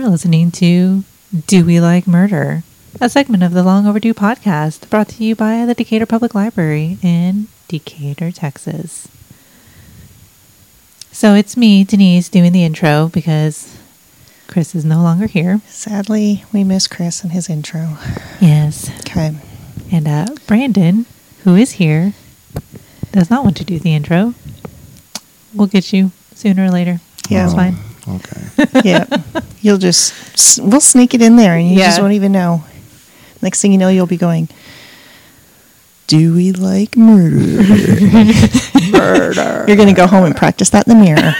You're listening to Do We Like Murder, a segment of the Long Overdue podcast brought to you by the Decatur Public Library in Decatur, Texas. So it's me, Denise, doing the intro because Chris is no longer here. Sadly, we miss Chris and his intro. Yes. Okay. And uh, Brandon, who is here, does not want to do the intro. We'll get you sooner or later. Yeah. That's fine. Okay. Yeah. You'll just, we'll sneak it in there and you just won't even know. Next thing you know, you'll be going, Do we like murder? murder. You're going to go home and practice that in the mirror.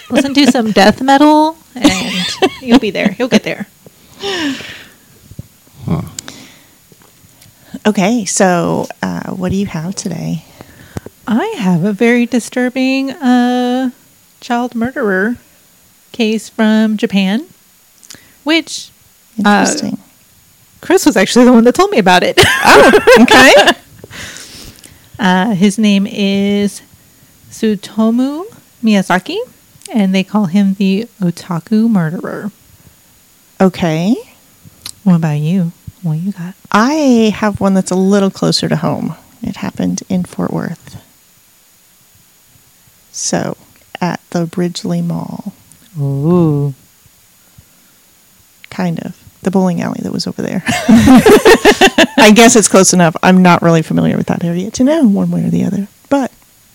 Listen to some death metal and you'll be there. You'll get there. Huh. Okay. So, uh, what do you have today? I have a very disturbing uh, child murderer case from Japan, which Uh, Interesting. Chris was actually the one that told me about it. okay. Uh, his name is Tsutomu Miyazaki, and they call him the otaku murderer. Okay. What about you? What you got? I have one that's a little closer to home. It happened in Fort Worth. So, at the Ridglea Mall, Ooh. kind of. The bowling alley that was over there. I guess it's close enough. I'm not really familiar with that area to know one way or the other. But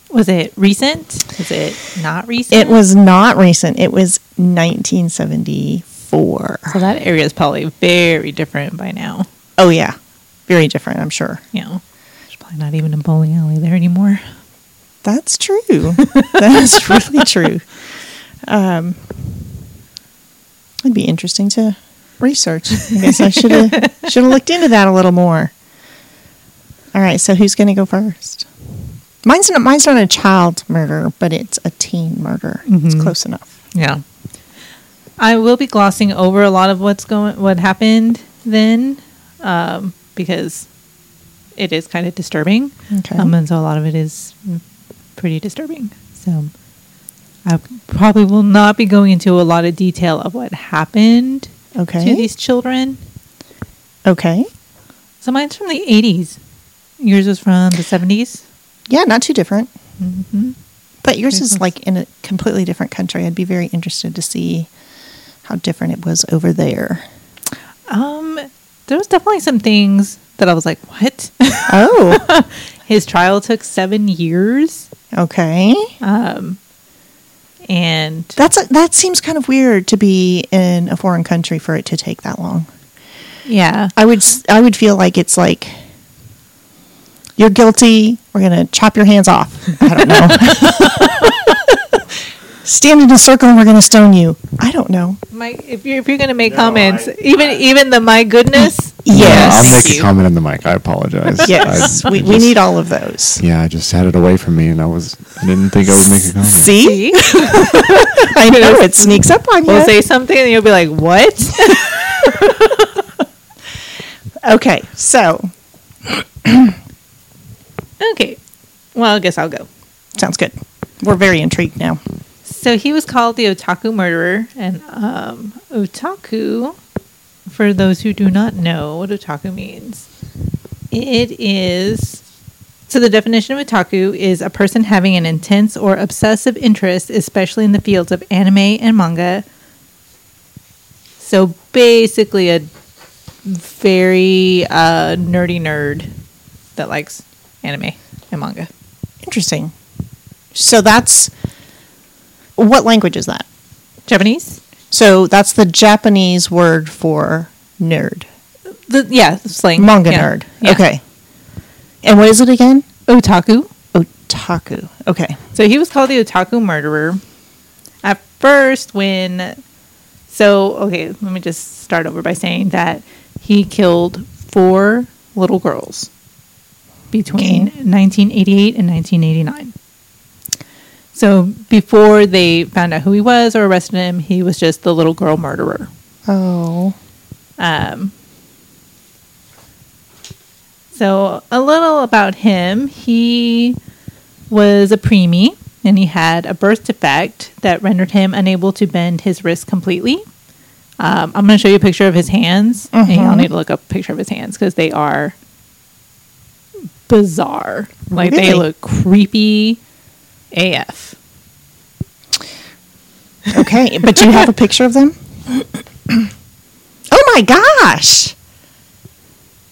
Was it recent? Was it not recent? it was not recent. It was 1974. So that area is probably very different by now. Oh, yeah. Very different, I'm sure. Yeah, there's probably not even a bowling alley there anymore. That's true. That's really true. Um, it'd be interesting to research. I guess I should have should have looked into that a little more. All right, so who's going to go first? Mine's not mine's not a child murder, but it's a teen murder. It's Mhm. close enough. Yeah. I will be glossing over a lot of what's going, what happened then, um, because it is kind of disturbing. Okay. Um, and so a lot of it is pretty disturbing. So I probably will not be going into a lot of detail of what happened Okay. to these children. Okay. So mine's from the 80s. Yours was from the 70s. Yeah, not too different. hmm But yours is like in a completely different country. I'd be very interested to see how different it was over there. Um, there was definitely some things that I was like, what? Oh. His trial took seven years. Okay. Um, and That's a, that seems kind of weird to be in a foreign country for it to take that long. yeah, I would I would feel like it's like you're guilty. We're gonna chop your hands off. I don't know. Stand in a circle and we're gonna stone you. I don't know. Mike, if you're if you're gonna make No, comments, I- even even the my goodness, Yeah, Yes. I'll make You. a comment on the mic. I apologize. Yes, I we, we just- need all of those. Yeah, I just had it away from me, and I was I didn't think I would make a comment. See, see, I know it sneaks up on you. we'll you. say something and you'll be like, what? Okay, so okay, well, I guess I'll go. sounds good. We're very intrigued now. So he was called the otaku murderer, and um, otaku, for those who do not know what otaku means, it is. So the definition of otaku is a person having an intense or obsessive interest, especially in the fields of anime and manga. So basically, a very uh, nerdy nerd that likes anime and manga. Interesting. So that's what language is that? Japanese. So that's the Japanese word for nerd. The, yeah, slang. Manga Yeah. nerd. Yeah. Okay. And what is it again? Otaku. Otaku. Okay. So he was called the Otaku murderer. At first, when. So, okay, let me just start over by saying that he killed four little girls between Okay. 1988 and 1989. So, before they found out who he was or arrested him, he was just the little girl murderer. Oh. Um, so, a little about him. He was a preemie. and he had a birth defect that rendered him unable to bend his wrist completely. Um, I'm going to show you a picture of his hands, and Mhm. you'll need to look up a picture of his hands because they are bizarre. Like they look creepy AF. Okay, but do you have a picture of them? oh my gosh!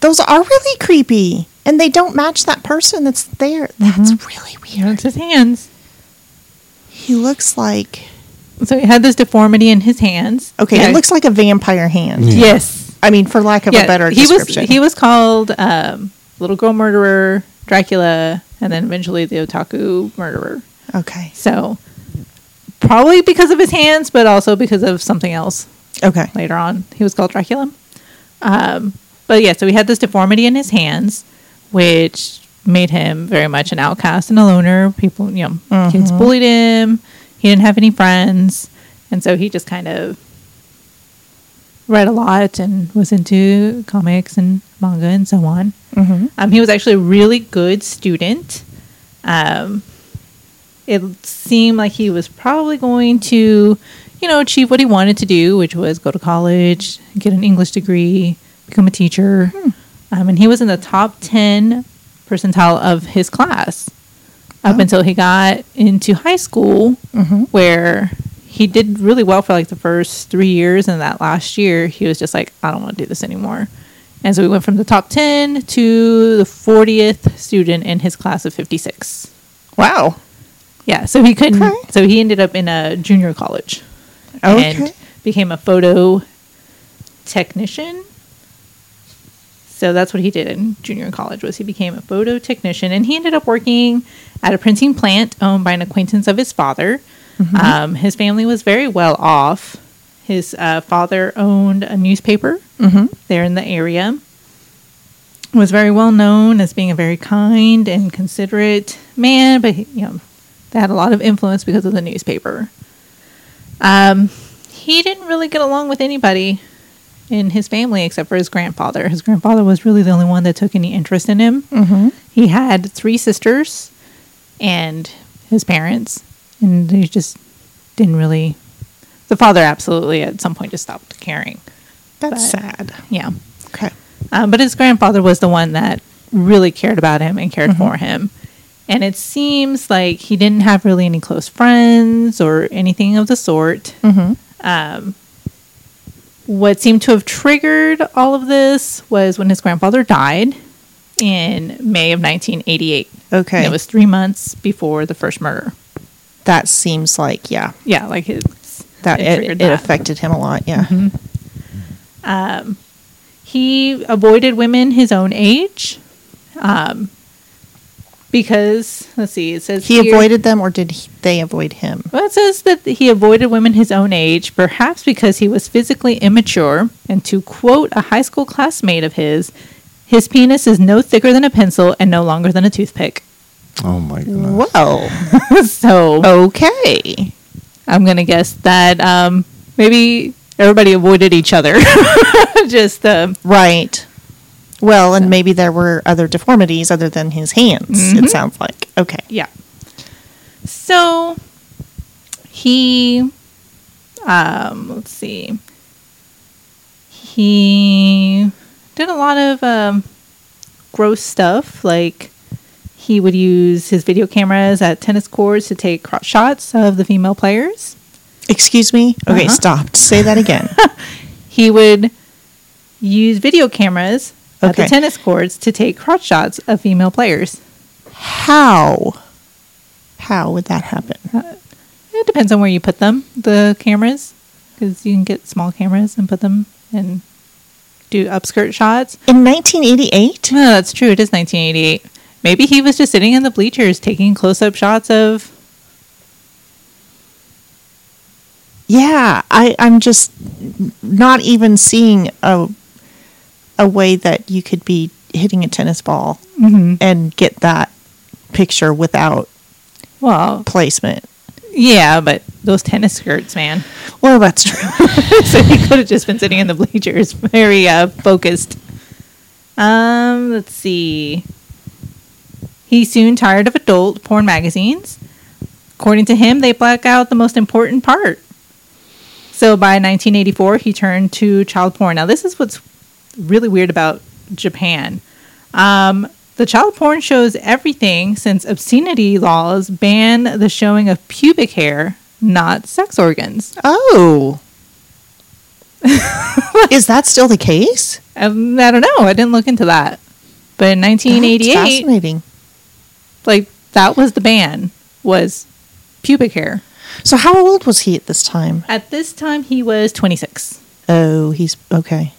Those are really creepy, and they don't match that person that's there. That's really You know, weird. it's his hands. He looks like So he had this deformity in his hands. okay. Yeah. It looks like a vampire hand. Yeah. Yes. I mean, for lack of a better he description. was he was called um, Little Girl Murderer, Dracula, and then eventually the Otaku Murderer. Okay. So probably because of his hands, but also because of something else Okay. later on. He was called Dracula. Um, but yeah, so he had this deformity in his hands, which made him very much an outcast and a loner. People, you know, kids bullied him. He didn't have any friends, and so he just kind of read a lot and was into comics and manga and so on. hmm Um, he was actually a really good student. Um, it seemed like he was probably going to, you know, achieve what he wanted to do, which was go to college, get an English degree, become a teacher. Um, and he was in the top 10 percentile of his class up until he got into high school, Mhm. where he did really well for like the first three years. And that last year, he was just like, I don't want to do this anymore. And so we went from the top 10 to the 40th student in his class of 56. Wow. Yeah, so he couldn't. Okay. So he ended up in a junior college Okay. and became a photo technician. So that's what he did in junior college was he became a photo technician and he ended up working at a printing plant owned by an acquaintance of his father. Um, his family was very well off. His uh, father owned a newspaper hmm there in the area. Was very well known as being a very kind and considerate man, but he, you know, they had a lot of influence because of the newspaper. Um, he didn't really get along with anybody in his family except for his grandfather. His grandfather was really the only one that took any interest in him. hmm He had three sisters and his parents, and they just didn't really. The father absolutely at some point just stopped caring. That's But- sad. Yeah. Okay. Um, but his grandfather was the one that really cared about him and cared for him. And it seems like he didn't have really any close friends or anything of the sort. hmm Um, what seemed to have triggered all of this was when his grandfather died in May of 1988. Okay. And it was three months before the first murder. that seems like yeah. Yeah, like his, That it it, it that. affected him a lot. Yeah. Um, he avoided women his own age um, because, let's see, it says He here- avoided them, or did he, they avoid him? Well, it says that he avoided women his own age, perhaps because he was physically immature. And to quote a high school classmate of his, his penis is no thicker than a pencil and no longer than a toothpick. Oh my goodness. Whoa. so okay. I'm going to guess that um, maybe everybody avoided each other. Just, um, Right. Well, and maybe there were other deformities other than his hands. Mhm. It sounds like okay. Yeah. So he, um, let's see, he did a lot of um, gross stuff. Like he would use his video cameras at tennis courts to take shots of the female players. Excuse me. Okay, Uh-huh. stop. Say that again. He would use video cameras at the tennis courts to take crotch shots of female players. How? How would that happen? Uh, it depends on where you put them, the cameras, because you can get small cameras and put them and do upskirt shots. In 1988? No, that's true. It is 1988. Maybe he was just sitting in the bleachers taking close-up shots of. Yeah, I, I'm just not even seeing a a way that you could be hitting a tennis ball and get that picture without Well, placement. yeah, but those tennis skirts, man. Well, that's true. so he could have just been sitting in the bleachers, very uh, focused. Um, let's see. He soon tired of adult porn magazines, according to him, they black out the most important part. So by 1984, he turned to child porn. Now, this is what's really weird about Japan. Um, the child porn shows everything since obscenity laws ban the showing of pubic hair, not sex organs. Oh. Is that still the case? Um, I don't know. I didn't look into that. But in That's 1988, fascinating. like that was the ban was pubic hair. So how old was he at this time? At this time, he was 26. Oh, he's okay.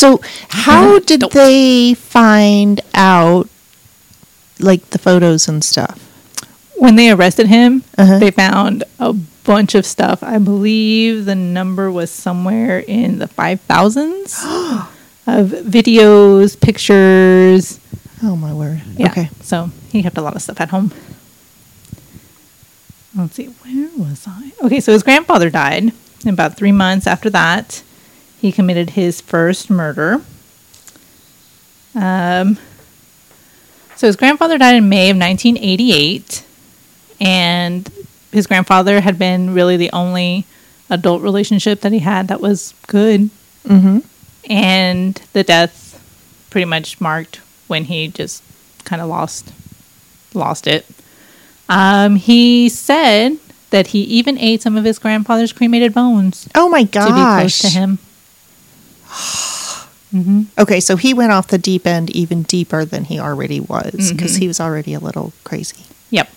So how an did adult. they find out like the photos and stuff? When they arrested him, Uh-huh. they found a bunch of stuff. I believe the number was somewhere in the 5,000s of videos, pictures. Oh my word. Yeah. Okay. So he kept a lot of stuff at home. Let's see, where was I? Okay, so his grandfather died. About three months after that, he committed his first murder. Um, so his grandfather died in May of 1988. And his grandfather had been really the only adult relationship that he had that was good Mm-hmm. and the death pretty much marked when he just kind of lost lost it. Um, he said that he even ate some of his grandfather's cremated bones Oh my gosh! to be close to him. hmm Okay, so he went off the deep end even deeper than he already was because Mhm. he was already a little crazy. Yep.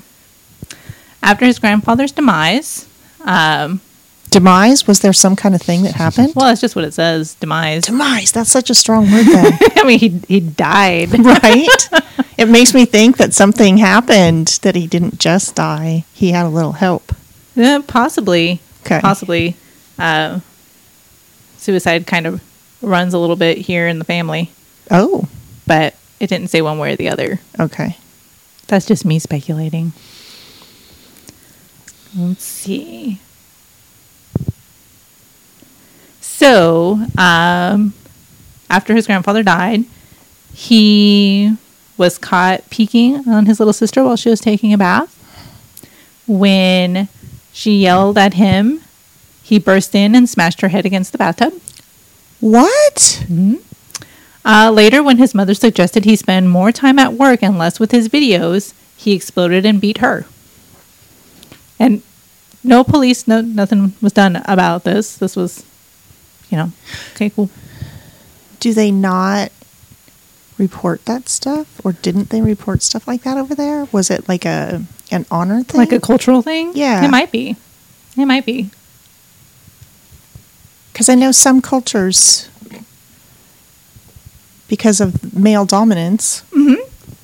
After his grandfather's demise, um, Demise? Was there some kind of thing that happened? well, that's just what it says. Demise. Demise. That's such a strong word then. I mean, he he died. right? It makes me think that something happened that he didn't just die. He had a little help. Yeah, possibly. Okay. Possibly. Uh, suicide kind of runs a little bit here in the family, Oh, but it didn't say one way or the other. okay. That's just me speculating. Let's see. So, um, after his grandfather died, he was caught peeking on his little sister while she was taking a bath. When she yelled at him, he burst in and smashed her head against the bathtub. What? Uh, later, when his mother suggested he spend more time at work and less with his videos, he exploded and beat her. And no police, no nothing was done about this. This was, you know, okay, cool. Do they not report that stuff, or didn't they report stuff like that over there? Was it like a an honor thing? Like a cultural thing. Yeah. it might be. It might be. Because I know some cultures, because of male dominance, mm-hmm.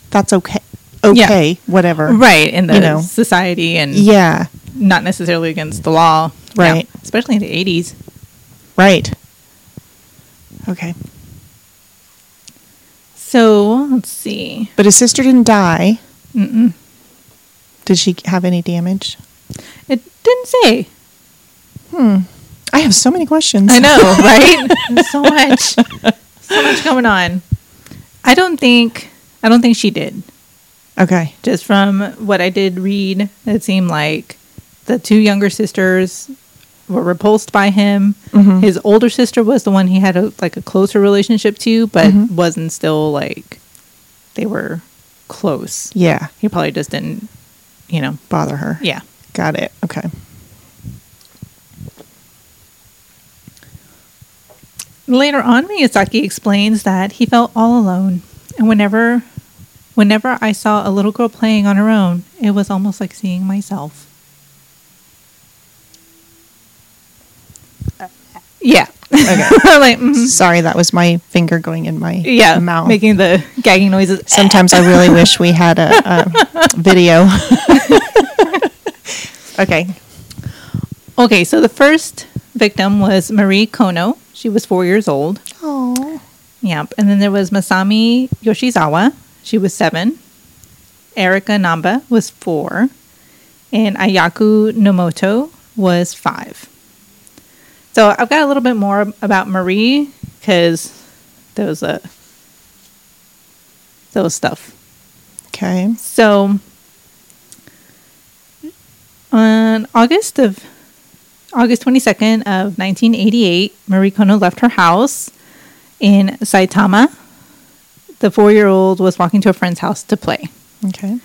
that's okay. Okay, whatever. Right in the You know. society and Yeah, not necessarily against the law. Right. Yeah, especially in the eighties. right. Okay. So let's see. But his sister didn't die. Mm-mm. Did she have any damage? It didn't say. Hmm. I have so many questions. I know, right? So much, so much going on. I don't think, I don't think she did. Okay. Just from what I did read, it seemed like the two younger sisters were repulsed by him. Mhm. His older sister was the one he had a like a closer relationship to, but Mhm. wasn't still like they were close. Yeah. He probably just didn't, you know. Bother her. Yeah. Got it. Okay. Later on, Miyazaki explains that he felt all alone, and whenever, whenever I saw a little girl playing on her own, it was almost like seeing myself. Yeah. Okay. like, mhm. Sorry, that was my finger going in my yeah, mouth. making the gagging noises. Sometimes I really wish we had a, a video. okay. Okay, so the first victim was Marie Kono. She was four years old. Oh. Yep. And then there was Masami Yoshizawa. She was seven. Erika Namba was four. And Ayaku Nomoto was five. So I've got a little bit more about Marie because there was a there was stuff. Okay. So On August of August 22nd of 1988, Marie Kono left her house in Saitama. The four-year-old was walking to a friend's house to play. Okay.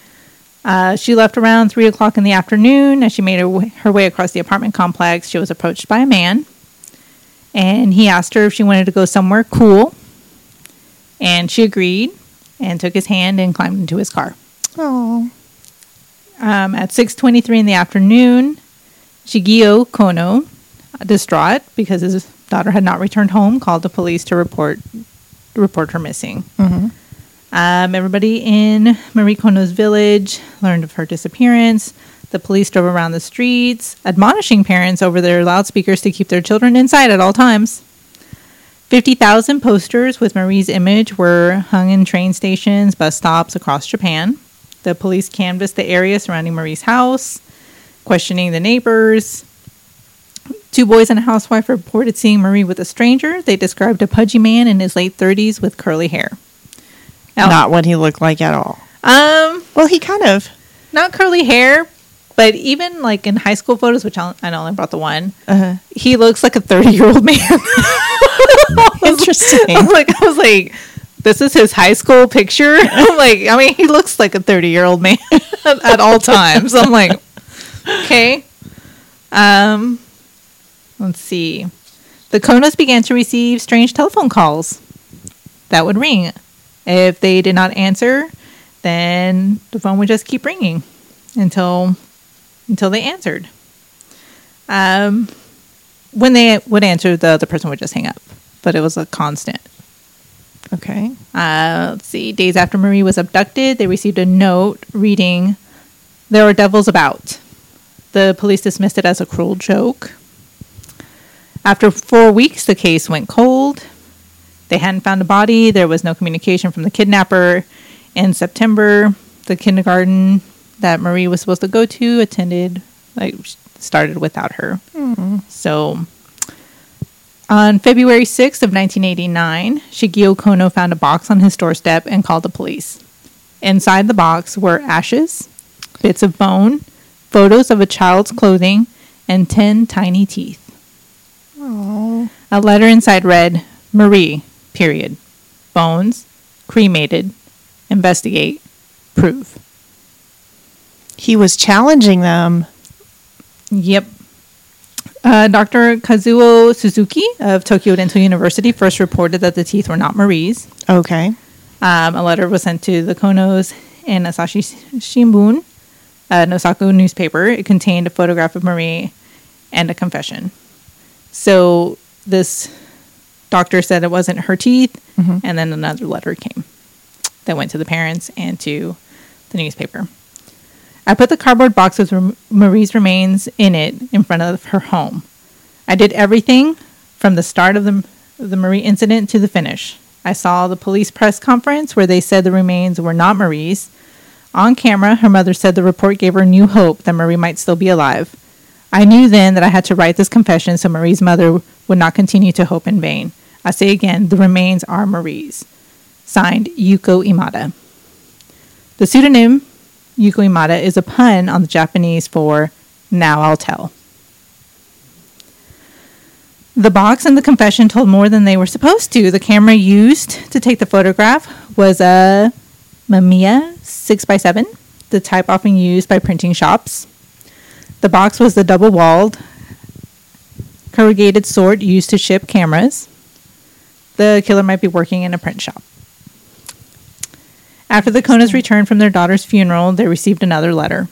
Uh, she left around three o'clock in the afternoon. As she made her way, her way across the apartment complex, she was approached by a man, and he asked her if she wanted to go somewhere cool, and she agreed, and took his hand and climbed into his car. Oh. Um, at 6:23 in the afternoon, Shigeo Kono, distraught because his daughter had not returned home, called the police to report report her missing. hmm Um, everybody in Marie Kono's village learned of her disappearance. The police drove around the streets, admonishing parents over their loudspeakers to keep their children inside at all times. 50,000 posters with Marie's image were hung in train stations, bus stops across Japan. The police canvassed the area surrounding Marie's house, questioning the neighbors. Two boys and a housewife reported seeing Marie with a stranger. They described a pudgy man in his late 30s with curly hair. Now- Not what he looked like at all. Um, Well, he kind of. not curly hair, but even like in high school photos, which I I know I only brought the one, Uh, he looks like a 30 year old man. Interesting. I'm like, I was like, this is his high school picture. I'm like, I mean, he looks like a 30 year old man at all times. I'm like, okay. Um, let's see. The Konos began to receive strange telephone calls that would ring. If they did not answer, then the phone would just keep ringing until until they answered. Um, when they would answer, the other person would just hang up, but it was a constant. okay. Uh, let's see. Days after Marie was abducted, they received a note reading, "There are devils about." The police dismissed it as a cruel joke. After four weeks, the case went cold. They hadn't found a body. There was no communication from the kidnapper. In September, the kindergarten that Marie was supposed to go to attended, like, started without her. Hmm. So on February 6th of 1989, Shigeo Kono found a box on his doorstep and called the police. Inside the box were ashes, bits of bone, photos of a child's clothing, and 10 tiny teeth. Oh. A letter inside read, Marie, period. Bones, cremated, investigate, prove. He was challenging them. Yep. Uh, Dr. Kazuo Suzuki of Tokyo Dental University first reported that the teeth were not Marie's. Okay. Um, a letter was sent to the Konos and Asahi Shimbun, a Nosaku newspaper. It contained a photograph of Marie and a confession. So this doctor said it wasn't her teeth, mm-hmm. and then another letter came that went to the parents and to the newspaper. I put the cardboard box with Marie's remains in it in front of her home. I did everything from the start of the, the Marie incident to the finish. I saw the police press conference where they said the remains were not Marie's. On camera, her mother said the report gave her new hope that Marie might still be alive. I knew then that I had to write this confession so Marie's mother would not continue to hope in vain. I say again, the remains are Marie's. Signed, Yuko Imada. The pseudonym Yuko Imada is a pun on the Japanese for now I'll tell. The box and the confession told more than they were supposed to. The camera used to take the photograph was a Mamiya 6x7, the type often used by printing shops. The box was the double walled, corrugated sort used to ship cameras. The killer might be working in a print shop. After the Konos returned from their daughter's funeral, they received another letter.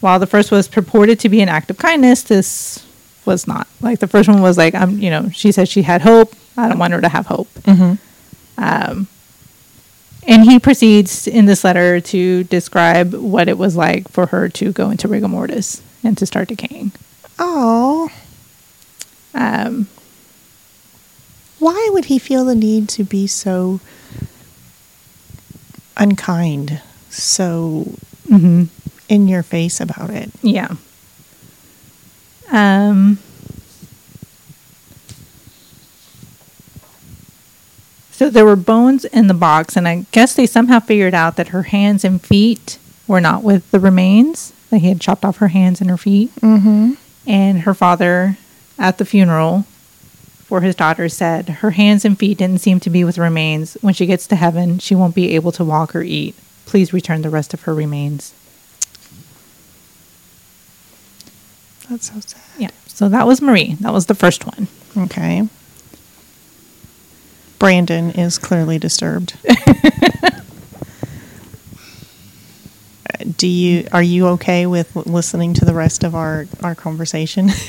While the first was purported to be an act of kindness, this was not. Like the first one was like, I'm, you know, she said she had hope. I don't want her to have hope. Um, and he proceeds in this letter to describe what it was like for her to go into rigor mortis and to start decaying. Oh. Um, Why would he feel the need to be so unkind, so mhm. in your face about it? Yeah. Um. So there were bones in the box, and I guess they somehow figured out that her hands and feet were not with the remains that he had chopped off her hands and her feet. Mm-hmm. And her father, at the funeral for his daughter, said her hands and feet didn't seem to be with remains. When she gets to heaven, she won't be able to walk or eat. Please return the rest of her remains. That's so sad. Yeah. So that was Marie. That was the first one. Okay. Brandon is clearly disturbed. Do you are you okay with listening to the rest of our our conversation?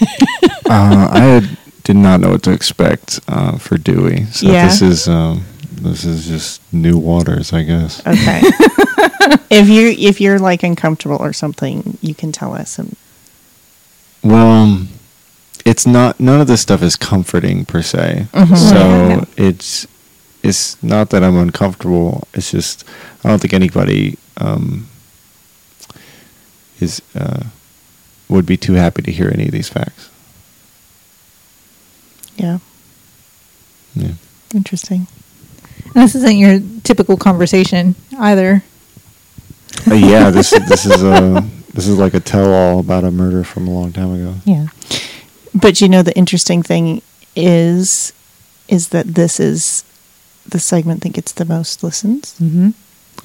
Uh, I had, did not know what to expect uh, for Dewey. So Yeah. this is um, this is just new waters, I guess. Okay. if you if you're like uncomfortable or something, you can tell us. And Well, it's not. None of this stuff is comforting per se. Mhm. So it's it's not that I'm uncomfortable. It's just I don't think anybody um, is uh, would be too happy to hear any of these facts. yeah, Yeah. interesting. And this isn't your typical conversation either. Uh, yeah. This this is a this is like a tell-all about a murder from a long time ago. Yeah. But you know, the interesting thing is, is that this is the segment that gets the most listens, Mm-hmm.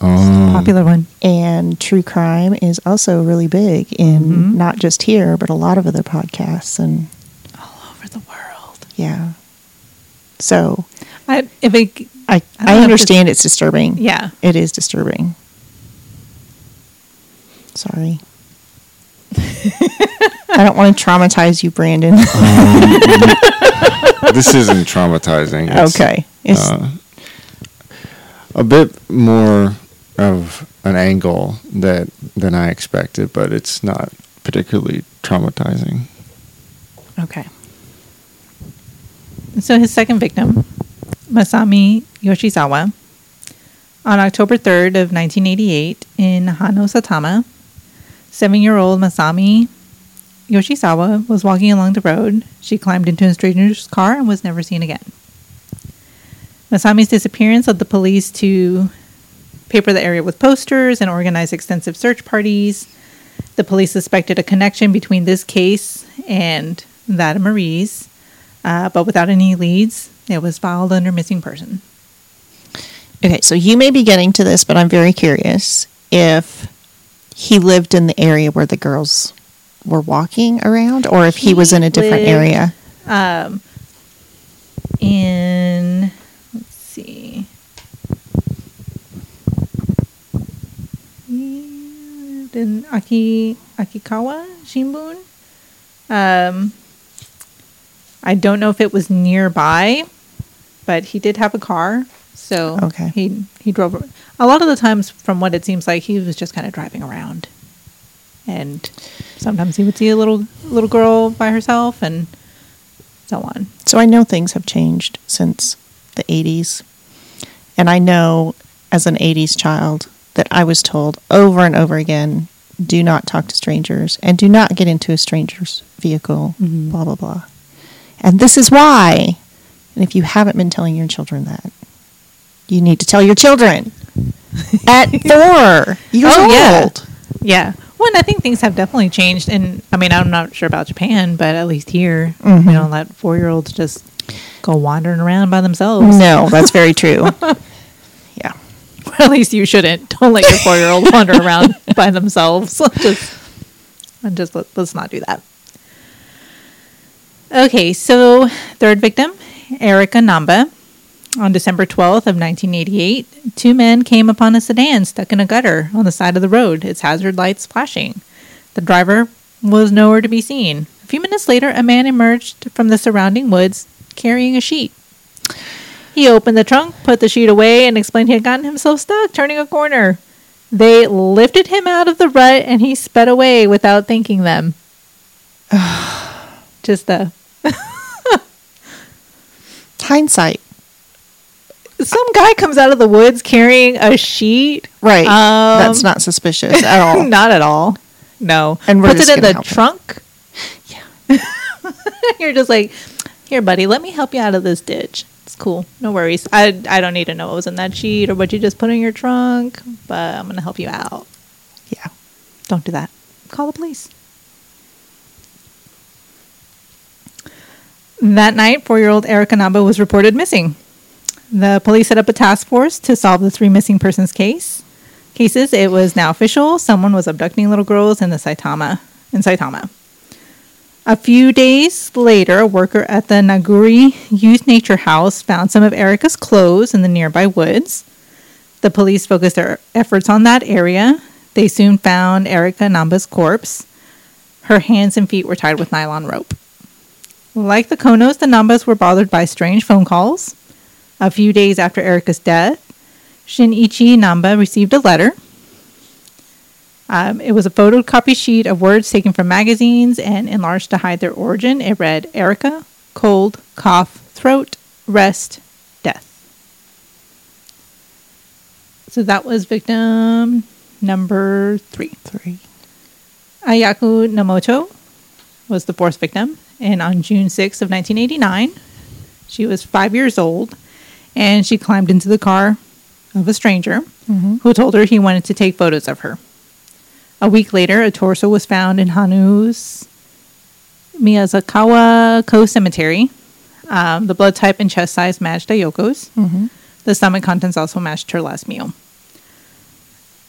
Um, Popular one. and true crime is also really big in Mhm. not just here, but a lot of other podcasts. And All over the world. yeah, so I, if it, I I I know if understand it's disturbing. yeah. It is disturbing. Sorry. I don't want to traumatize you, Brandon. this isn't traumatizing. It's, okay. It's, uh, a bit more of an angle that than I expected, but it's not particularly traumatizing. okay. So his second victim, Masami Yoshizawa, on October 3rd of 1988 in Hano Saitama, seven-year-old Masami Yoshizawa was walking along the road. She climbed into a stranger's car and was never seen again. Masami's disappearance led the police to paper the area with posters and organize extensive search parties. The police suspected a connection between this case and that of Marie's, uh, but without any leads, it was filed under missing person. Okay, so you may be getting to this, but I'm very curious if he lived in the area where the girls were walking around or if he, was in a different lived- area. Um, in let's see, He in Aki Akikawa Shimbun. Um, I don't know if it was nearby, but he did have a car, so Okay. he he drove. A lot of the times, from what it seems like, he was just kind of driving around, and sometimes he would see a little little girl by herself, and so on. So I know things have changed since the 80s. And I know as an 80s child that I was told over and over again do not talk to strangers and do not get into a stranger's vehicle, Mhm. blah, blah, blah. And this is why. And if you haven't been telling your children that, you need to tell your children at four years Oh, old. yeah. Yeah. Well, I think things have definitely changed. And I mean, I'm not sure about Japan, but at least here, Mhm. you know, let four year olds just go wandering around by themselves. No, that's very true. yeah. at least you shouldn't. Don't let your four year old wander around by themselves. just, and just let, let's not do that. Okay, so third victim, Erica Namba. On December 12th of 1988, two men came upon a sedan stuck in a gutter on the side of the road, its hazard lights flashing. The driver was nowhere to be seen. A few minutes later, a man emerged from the surrounding woods carrying a sheet. He opened the trunk, put the sheet away, and explained he had gotten himself stuck turning a corner. They lifted him out of the rut and he sped away without thanking them. Just the uh, Hindsight. Some guy comes out of the woods carrying a sheet. Right. Um, That's not suspicious at all. Not at all. No. And puts it in the trunk. Yeah. You're just like, here, buddy, let me help you out of this ditch. It's cool. No worries. I I don't need to know what was in that sheet or what you just put in your trunk, but I'm gonna help you out. Yeah. Don't do that. call the police. That night, four year old Erica Namba was reported missing. The police set up a task force to solve the three missing persons case. Cases. It was now official. Someone was abducting little girls in the Saitama in Saitama. A few days later, a worker at the Naguri Youth Nature House found some of Erica's clothes in the nearby woods. The police focused their efforts on that area. They soon found Erica Namba's corpse. Her hands and feet were tied with nylon rope. Like the Konos, the Nambas were bothered by strange phone calls. A few days after Erica's death, Shinichi Namba received a letter. Um, it was a photocopy sheet of words taken from magazines and enlarged to hide their origin. It read Erica, cold, cough, throat, rest, death. So that was victim number three. Three. Ayaku Namoto was the fourth victim, and on June 6th of 1989, she was five years old, and she climbed into the car of a stranger who told her he wanted to take photos of her. A week later, a torso was found in Hanu's Miyazakawa Ko Cemetery. Um, the blood type and chest size matched Ayoko's. The stomach contents also matched her last meal.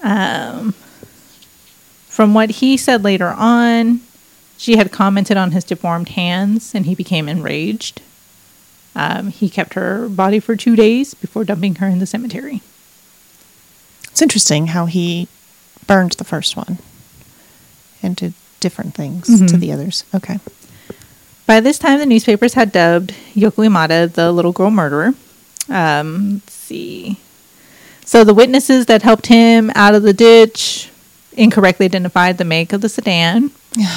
Um, from what he said later on, she had commented on his deformed hands and he became enraged. Um, he kept her body for two days before dumping her in the cemetery. It's interesting how he burned the first one and did different things to Mhm. the others. Okay. By this time, the newspapers had dubbed Yoko Imada the little girl murderer. Um, let's see. So the witnesses that helped him out of the ditch incorrectly identified the make of the sedan.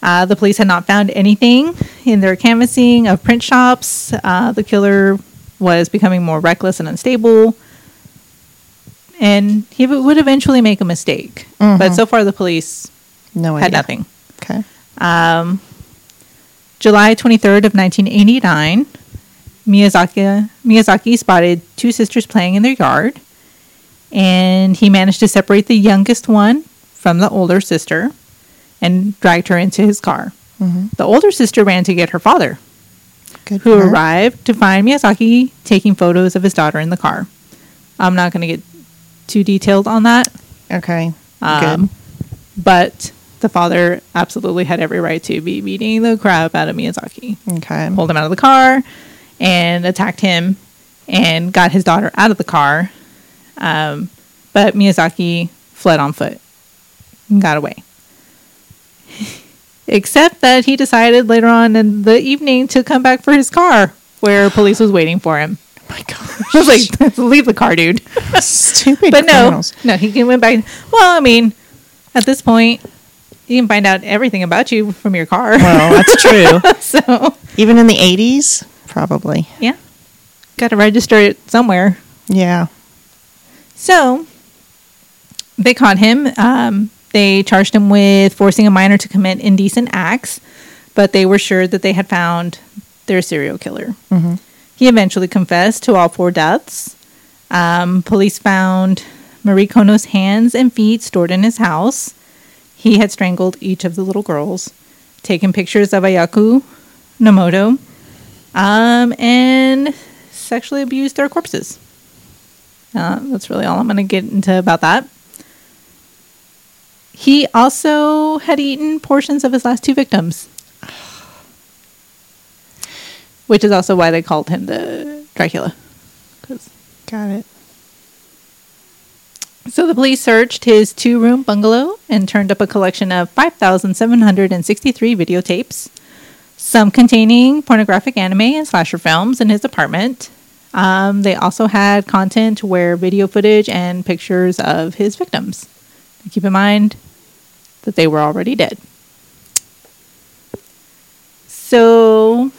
Uh, the police had not found anything in their canvassing of print shops. Uh, the killer was becoming more reckless and unstable. And he would eventually make a mistake. But Mhm. so far, the police No idea. had nothing. Okay. Um, July 23rd of 1989, Miyazaki, Miyazaki spotted two sisters playing in their yard, and he managed to separate the youngest one from the older sister and dragged her into his car. Mhm. The older sister ran to get her father, Good. who her. arrived to find Miyazaki taking photos of his daughter in the car. I'm not going to get too detailed on that. Okay. Um, but the father absolutely had every right to be beating the crap out of Miyazaki. Good. Okay. Pulled him out of the car and attacked him and got his daughter out of the car. Um, but Miyazaki fled on foot and got away. Except that he decided later on in the evening to come back for his car where police was waiting for him. Oh my gosh. I was like, leave the car, dude. Stupid But no, criminals. no, he went back. Well, I mean, at this point, you can find out everything about you from your car. Well, that's true. so, Even in the 80s, probably. yeah, got to register it somewhere. Yeah. So, they caught him. Um, they charged him with forcing a minor to commit indecent acts, but they were sure that they had found their serial killer. hmm He eventually confessed to all four deaths. Um, police found Marie Kono's hands and feet stored in his house. He had strangled each of the little girls, taken pictures of Ayaku Nomoto, um, and sexually abused their corpses. Uh, that's really all I'm going to get into about that. He also had eaten portions of his last two victims, which is also why they called him the Dracula. Got it. So the police searched his two room bungalow and turned up a collection of 5,763 videotapes, some containing pornographic anime and slasher films in his apartment. Um, they also had content where video footage and pictures of his victims. Keep in mind that they were already dead. So,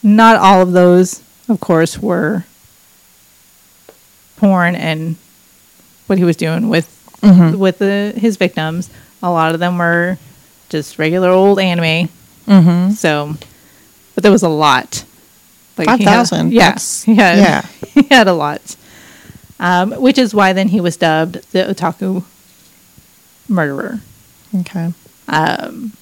not all of those, of course, were porn and what he was doing with Mhm. with the, his victims. A lot of them were just regular old anime. Mm-hmm. So, but there was a lot. he had- 5,000, Yeah, he had, yeah. he had a lot. Um, which is why then he was dubbed the otaku murderer. Okay. Um,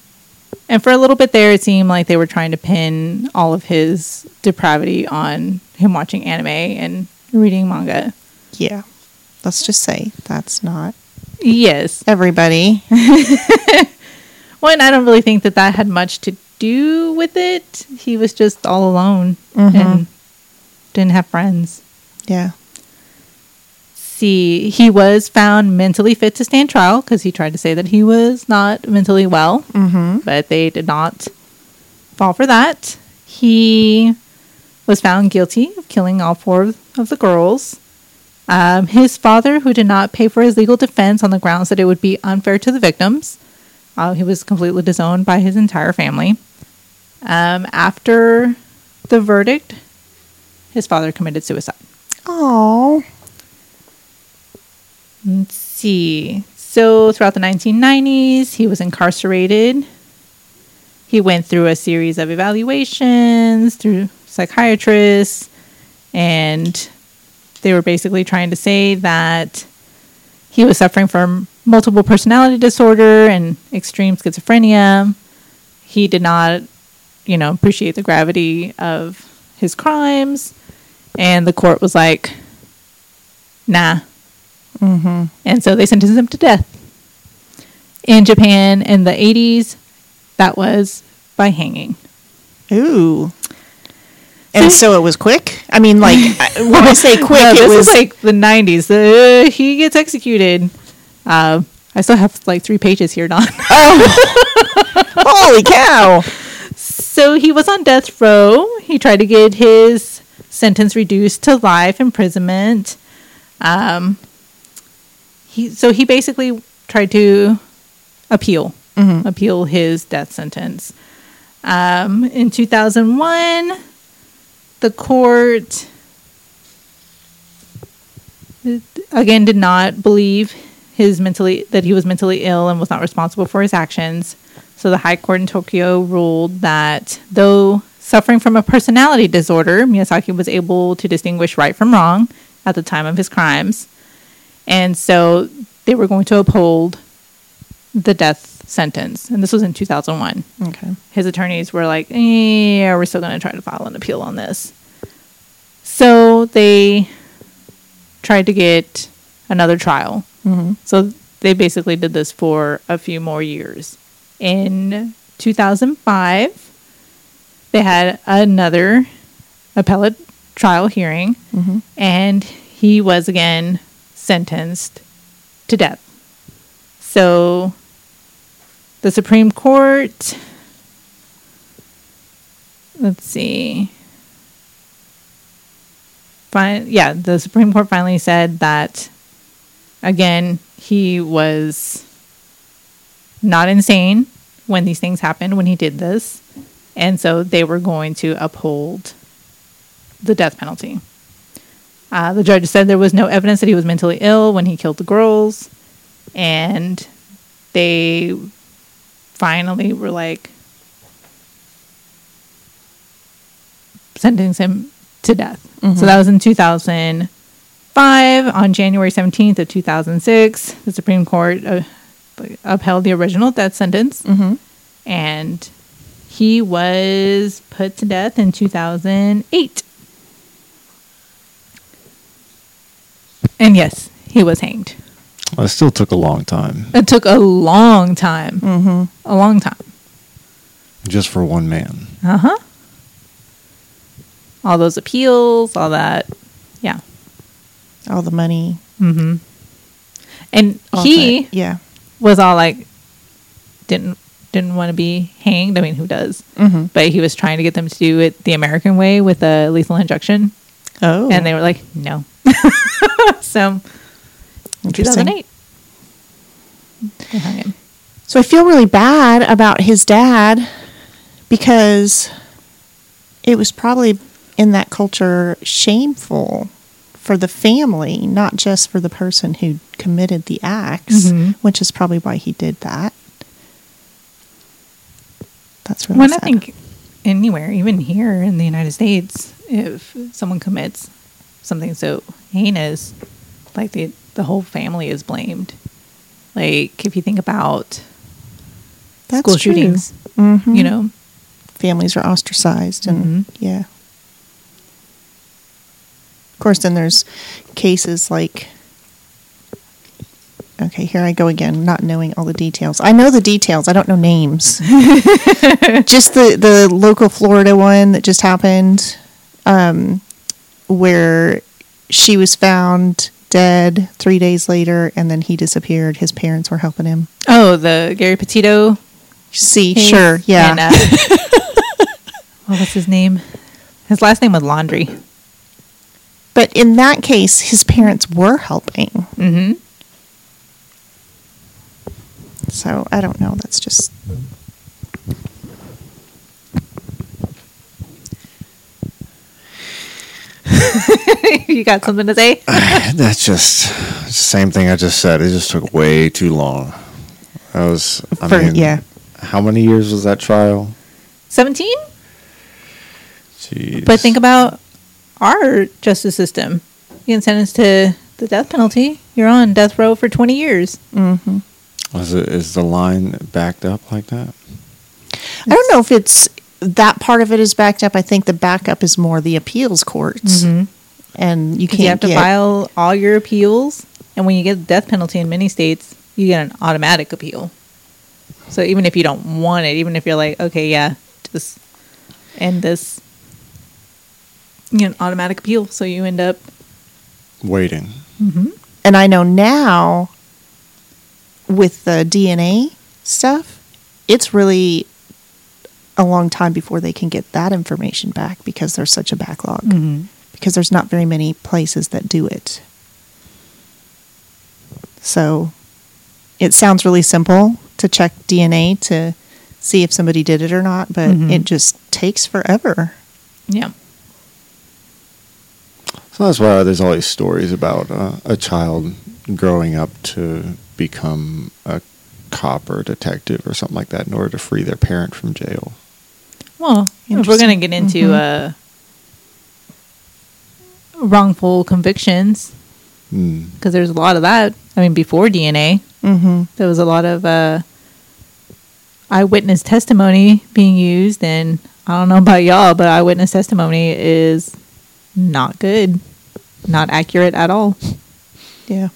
and for a little bit there, it seemed like they were trying to pin all of his depravity on him watching anime and reading manga. Yeah. Let's just say that's not Yes. everybody. Well, and I don't really think that that had much to do with it. He was just all alone Mhm. and didn't have friends. Yeah. See, he was found mentally fit to stand trial because he tried to say that he was not mentally well, Mm-hmm. but they did not fall for that. He was found guilty of killing all four of the girls. Um, his father, who did not pay for his legal defense on the grounds that it would be unfair to the victims, uh, he was completely disowned by his entire family. Um, after the verdict, his father committed suicide. Oh. Let's see. So throughout the 1990s, he was incarcerated. He went through a series of evaluations through psychiatrists, and they were basically trying to say that he was suffering from multiple personality disorder and extreme schizophrenia. He did not, you know, appreciate the gravity of his crimes, and the court was like, "Nah, Mm-hmm. and so they sentenced him to death. In Japan in the 80s, that was by hanging. Ooh. And so it was quick. I mean, like when I say quick, No, it was like the 90s. Uh, he gets executed. Uh, I still have like three pages here, Don. oh. holy cow. so he was on death row. He tried to get his sentence reduced to life imprisonment. Um, he so he basically tried to appeal Mhm. appeal his death sentence. Um, in 2001, the court again did not believe his mentally that he was mentally ill and was not responsible for his actions. So the High Court in Tokyo ruled that though suffering from a personality disorder, Miyazaki was able to distinguish right from wrong at the time of his crimes. And so they were going to uphold the death sentence. And this was in 2001 Okay. his attorneys were like, yeah, we're still going to try to file an appeal on this. So they tried to get another trial. Mm-hmm. So they basically did this for a few more years. In 2005, they had another appellate trial hearing, Mm-hmm. and he was again sentenced to death. So the Supreme Court, let's see. Fin- yeah, the Supreme Court finally said that again, he was not insane when these things happened when he did this. And so they were going to uphold the death penalty. Uh, the judge said there was no evidence that he was mentally ill when he killed the girls. And they finally were like, sentencing him to death. So that was in 2005. On January 17th of 2006, the Supreme Court uh, upheld the original death sentence. Mm-hmm. And he was put to death in 2008. And yes, he was hanged. Well, it still took a long time It took a long time. Mm-hmm. A long time. just for one man. Uh huh. All those appeals, all that. Yeah. All the money. Mm-hmm. And all he that- Yeah. was all like, didn't didn't want to be hanged. I mean, who does? Mm-hmm. But he was trying to get them to do it the American way with a lethal injection, Oh. and they were like, no. so, 2008, they. So I feel really bad about his dad because it was probably in that culture shameful for the family, not just for the person who committed the acts, Mhm. which is probably why he did that. That's really Well, sad. I think anywhere, even here in the United States, if someone commits something so heinous, like the the whole family is blamed. Like if you think about That's school true. shootings, Mhm. you know, families are ostracized and Mhm. yeah of course then there's cases like okay here i go again not knowing all the details i know the details i don't know names just the the local florida one that just happened um where she was found dead three days later and then he disappeared his parents were helping him oh, the Gabby Petito. see case. sure yeah And, uh, what was his name? His last name was Laundrie. But in that case, his parents were helping. Mm-hmm. So I don't know. That's just. you got something to say? That's just the same thing I just said. It just took way too long. I was, I For- mean, yeah. How many years was that trial? 17? Jeez. But think about our justice system. You get sentenced to the death penalty. You're on death row for 20 years. hmm is, it, is the line backed up like that? I don't know if it's that part of it is backed up. I think the backup is more the appeals courts, Mhm. and you can't you have to get, file all your appeals. And when you get the death penalty in many states, you get an automatic appeal. So even if you don't want it, even if you're like, okay, yeah, just end this, you get an automatic appeal. So you end up. Waiting. And I know now with the DNA stuff, it's really a long time before they can get that information back because there's such a backlog. Because there's not very many places that do it. So it sounds really simple to check DNA to see if somebody did it or not, but Mhm. it just takes forever. Yeah. So that's why there's always stories about uh, a child growing up to become a cop or detective or something like that in order to free their parent from jail. Well, if we're going to get into uh, wrongful convictions, Mm. because there's a lot of that. I mean, before DNA, Mm-hmm. there was a lot of uh, eyewitness testimony being used, and I don't know about y'all, but eyewitness testimony is not good, not accurate at all. Yeah.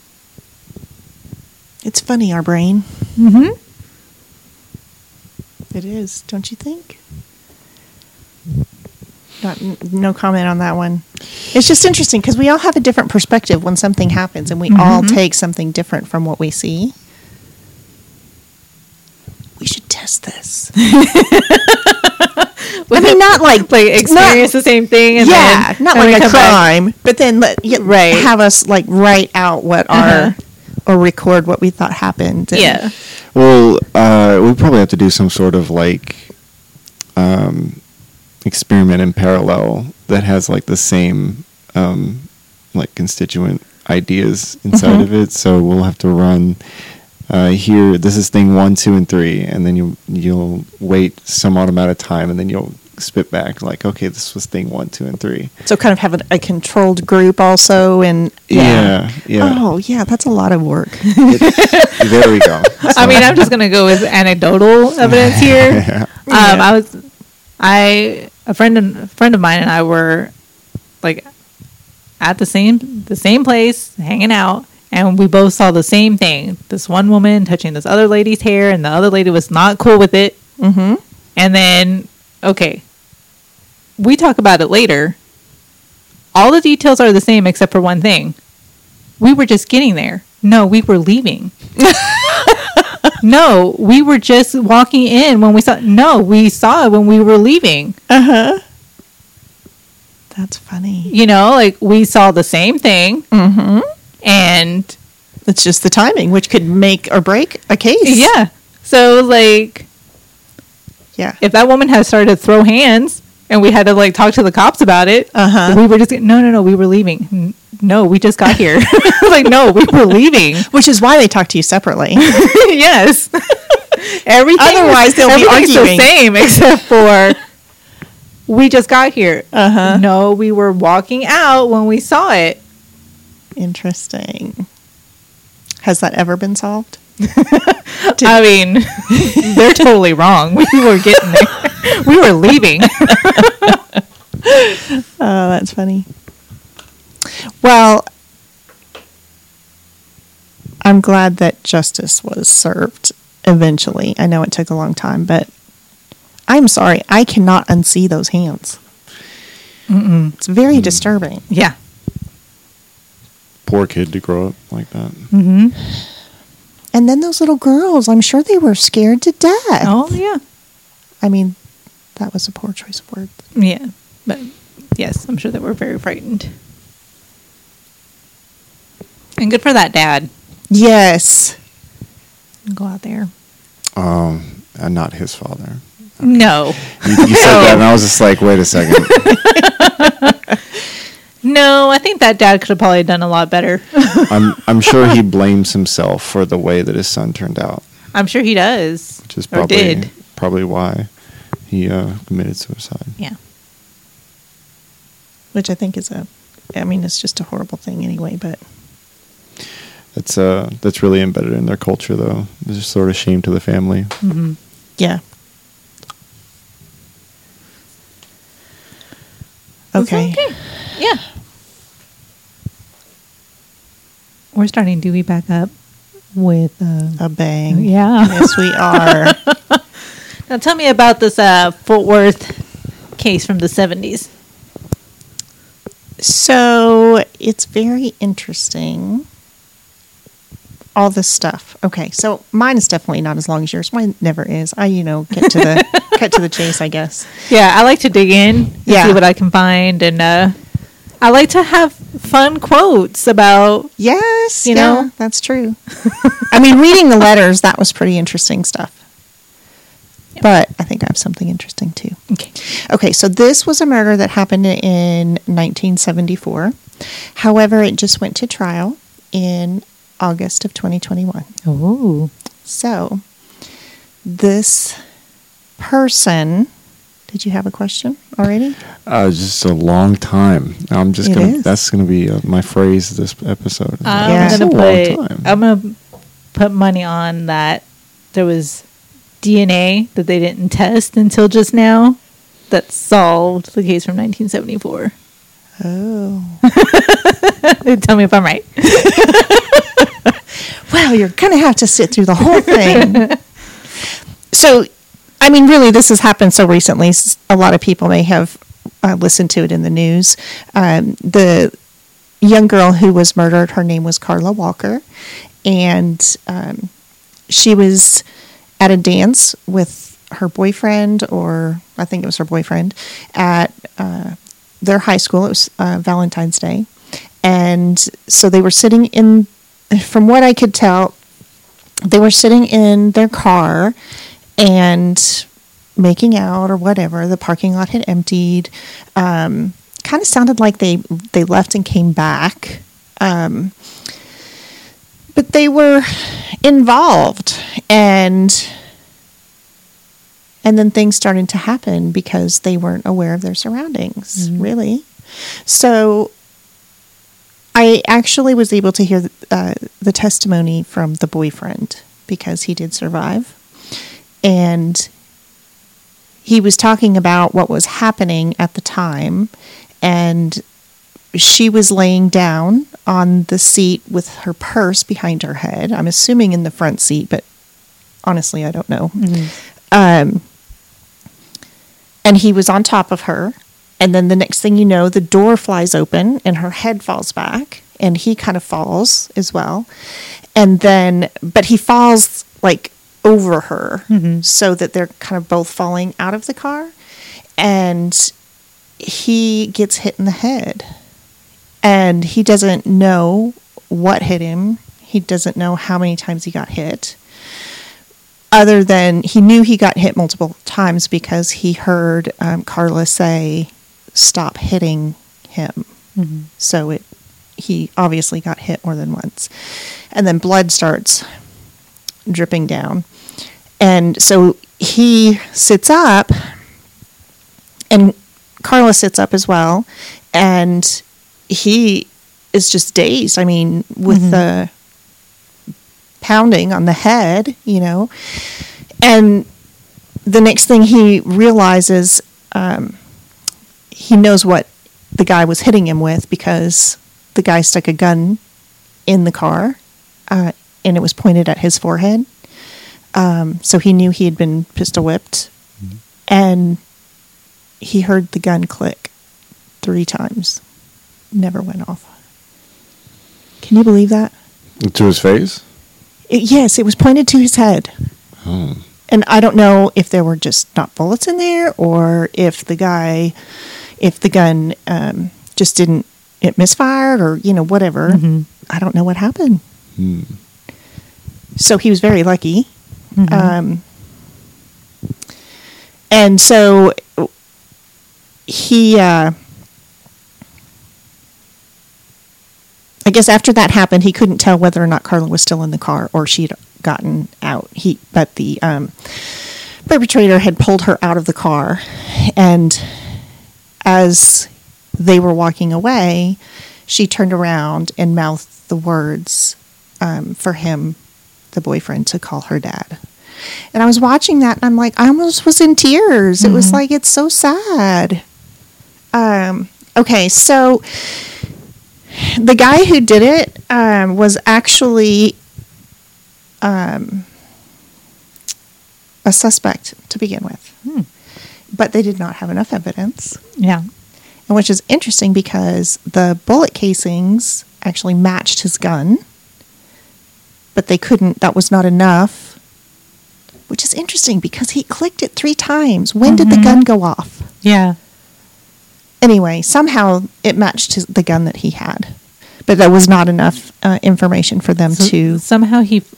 It's funny, our brain. Mm-hmm. It is, don't you think? Not, no comment on that one. It's just interesting because we all have a different perspective when something happens, and we all Mhm. take something different from what we see. We should test this. I mean, not like like experience the same thing, and yeah, then not and like a come back. crime, but then let yeah, Right. have us like write out what Uh-huh. our or record what we thought happened. and- Yeah, Well, uh, we probably have to do some sort of like um, experiment in parallel that has like the same um, like constituent ideas inside Mhm. of it. So we'll have to run uh, here. This is thing one, two, and three, and then you you'll wait some amount of time, and then you'll spit back like, okay, this was thing one, two, and three. So kind of have a, a controlled group also, and Yeah, yeah. Oh yeah, that's a lot of work. there we go. I mean, I'm just gonna go with anecdotal evidence here. Yeah. Um, Yeah. I was, I a friend and a friend of mine and I were like at the same the same place hanging out, and we both saw the same thing. This one woman touching this other lady's hair, and the other lady was not cool with it. mm-hmm. And then, okay, we talk about it later. All the details are the same except for one thing. We were just getting there. No, we were leaving. no, we were just walking in when we saw. No, we saw it when we were leaving. Uh huh. That's funny. You know, like we saw the same thing, Mm-hmm. and It's just the timing, which could make or break a case. yeah. So like, Yeah. if that woman has started to throw hands and we had to like talk to the cops about it, Uh-huh. we were just no, no, no, we were leaving. No, we just got here. like, no, we were leaving. Which is why they talk to you separately. yes. Everything. Otherwise, they'll be arguing. the same except for we just got here. Uh-huh. No, we were walking out when we saw it. Interesting. Has that ever been solved? I mean, they're totally wrong. We were getting there. We were leaving. Oh, that's funny. Well, I'm glad that justice was served eventually. I know it took a long time, but I'm sorry. I cannot unsee those hands. It's very disturbing. Yeah. Poor kid to grow up like that. Mm-hmm. And then those little girls, I'm sure they were scared to death. Oh, yeah. I mean, that was a poor choice of words. Yeah. But yes, I'm sure they were very frightened. And good for that dad. Yes. Go out there. Um, and not his father. No. You, you said that, and I was just like, wait a second. No, I think that dad could have probably done a lot better. I'm I'm sure he blames himself for the way that his son turned out, I'm sure he does. which is or probably did. probably why he uh, committed suicide. Yeah. Which I think is a, I mean, it's just a horrible thing anyway, but That's uh that's really embedded in their culture, though. It's just sort of shame to the family. Mm-hmm. yeah. Okay. Yeah. We're starting Dewey back up with. Uh, A bang. Yeah. Yes, we are. now tell me about this uh, Fort Worth case from the 70s. So it's very interesting. All this stuff. Okay, so mine is definitely not as long as yours. Mine never is. I, you know, get to the cut to the chase. I guess. Yeah, I like to dig in Yeah. see what I can find. And uh, I like to have fun quotes about. Yes, You you know? know that's true. I mean, reading the letters that was pretty interesting stuff. But I think I have something interesting too. Okay. Okay, so this was a murder that happened in 1974. However, it just went to trial in August of 2021. Oh. So, this person, did you have a question already? Uh, just a long time. I'm just It gonna. is. That's gonna be uh, my phrase this episode. I'm Yeah. Gonna a put. long time. I'm gonna put money on that. There was DNA that they didn't test until just now that solved the case from 1974. Oh. Tell me if I'm right. Well, you're going to have to sit through the whole thing. so, I mean, really, this has happened so recently. A lot of people may have uh, listened to it in the news. Um, the young girl who was murdered, her name was Carla Walker, and um, she was at a dance with her boyfriend, or I think it was her boyfriend, at uh, their high school. It was uh, Valentine's Day. And so they were sitting in, from what I could tell, they were sitting in their car and making out or whatever. The parking lot had emptied. Um, kind of sounded like they they left and came back. Um, but they were involved and and then things started to happen because they weren't aware of their surroundings really so i actually was able to hear uh, the testimony from the boyfriend because he did survive and he was talking about what was happening at the time and she was laying down on the seat with her purse behind her head. I'm assuming in the front seat, but honestly, I don't know. Um, and he was on top of her. And then the next thing you know, the door flies open and her head falls back, and he kind of falls as well. And then, but he falls like over her so that they're kind of both falling out of the car. And he gets hit in the head and he doesn't know what hit him. He doesn't know how many times he got hit. Other than he knew he got hit multiple times because he heard um, Carla say, "Stop hitting him." So it he obviously got hit more than once, and then blood starts dripping down, and so he sits up, and Carla sits up as well, and he is just dazed. I mean, with the pounding on the head, you know. And the next thing he realizes, um, he knows what the guy was hitting him with because the guy stuck a gun in the car uh, and it was pointed at his forehead. Um, so he knew he had been pistol whipped. And he heard the gun click three times. Never went off. Can you believe that? To his face? It, yes, it was pointed to his head. Oh. And I don't know if there were just not bullets in there or if the guy, if the gun um, just didn't, it misfired or, you know, whatever. Mhm. I don't know what happened. Hmm. So he was very lucky. Mhm. Um, and so he, uh, I guess after that happened, he couldn't tell whether or not Carla was still in the car or she'd gotten out. He, but the um, perpetrator had pulled her out of the car, and as they were walking away, she turned around and mouthed the words um, for him, the boyfriend, to call her dad. And I was watching that, and I'm like, I almost was in tears. It was Mhm. like it's so sad. Um, okay, so the guy who did it um, was actually um, a suspect to begin with, Hmm. but they did not have enough evidence. Yeah. And which is interesting because the bullet casings actually matched his gun, but they couldn't, that was not enough. Which is interesting because he clicked it three times. When did the Mhm. gun go off? Yeah. Anyway, somehow it matched his, the gun that he had, but that was not enough uh, information for them So to. somehow he f-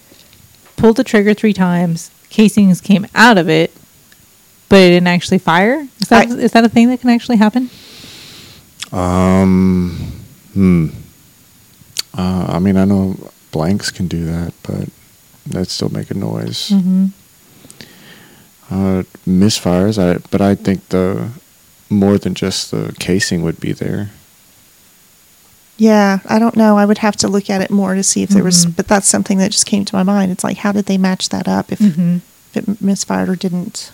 pulled the trigger three times. Casings came out of it, but it didn't actually fire. Is that I- is that a thing that can actually happen? Um, hmm. Uh, I mean, I know blanks can do that, but that still make a noise. Mm-hmm. Uh, misfires, I but I think the more than just the casing would be there. Yeah, I don't know. I would have to look at it more to see if there was, Mhm. but that's something that just came to my mind. It's like, how did they match that up if, Mm-hmm. if it misfired or didn't?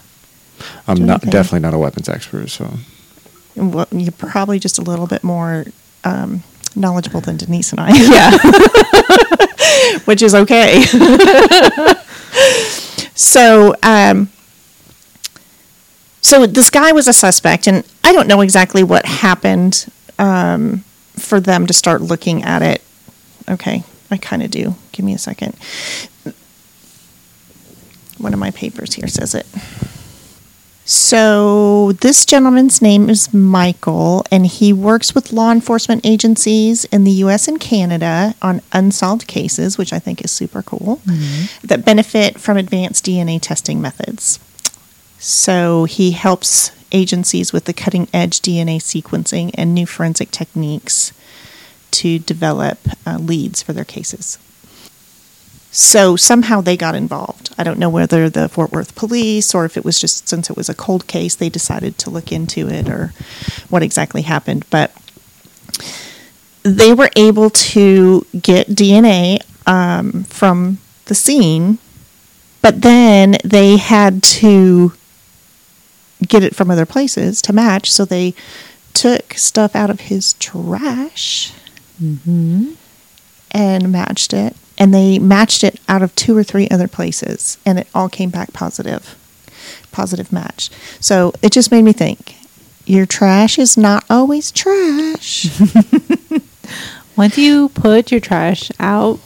I'm not anything. definitely not a weapons expert, so And what, you're probably just a little bit more um, knowledgeable than Denise and I. Yeah. which is okay. so, um, so this guy was a suspect, and I don't know exactly what happened um, for them to start looking at it. Okay, I kind of do. Give me a second. One of my papers here says it. So, this gentleman's name is Michael, and he works with law enforcement agencies in the US and Canada on unsolved cases, which I think is super cool, that benefit from advanced DNA testing methods. So, he helps agencies with the cutting edge DNA sequencing and new forensic techniques to develop uh, leads for their cases. So somehow they got involved. I don't know whether the Fort Worth police or if it was just since it was a cold case, they decided to look into it or what exactly happened. But they were able to get DNA um, from the scene, but then they had to get it from other places to match. So they took stuff out of his trash Mm-hmm. and matched it. And they matched it out of two or three other places, and it all came back positive. Positive match. So it just made me think your trash is not always trash. Once you put your trash out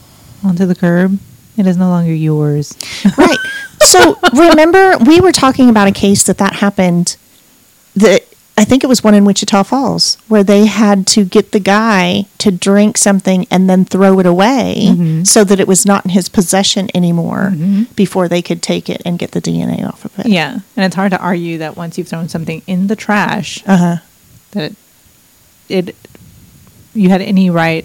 onto the curb, it is no longer yours. right. So remember, we were talking about a case that that happened. That I think it was one in Wichita Falls where they had to get the guy to drink something and then throw it away Mhm. so that it was not in his possession anymore Mhm. before they could take it and get the DNA off of it. Yeah, and it's hard to argue that once you've thrown something in the trash, Uh huh. that it, it you had any right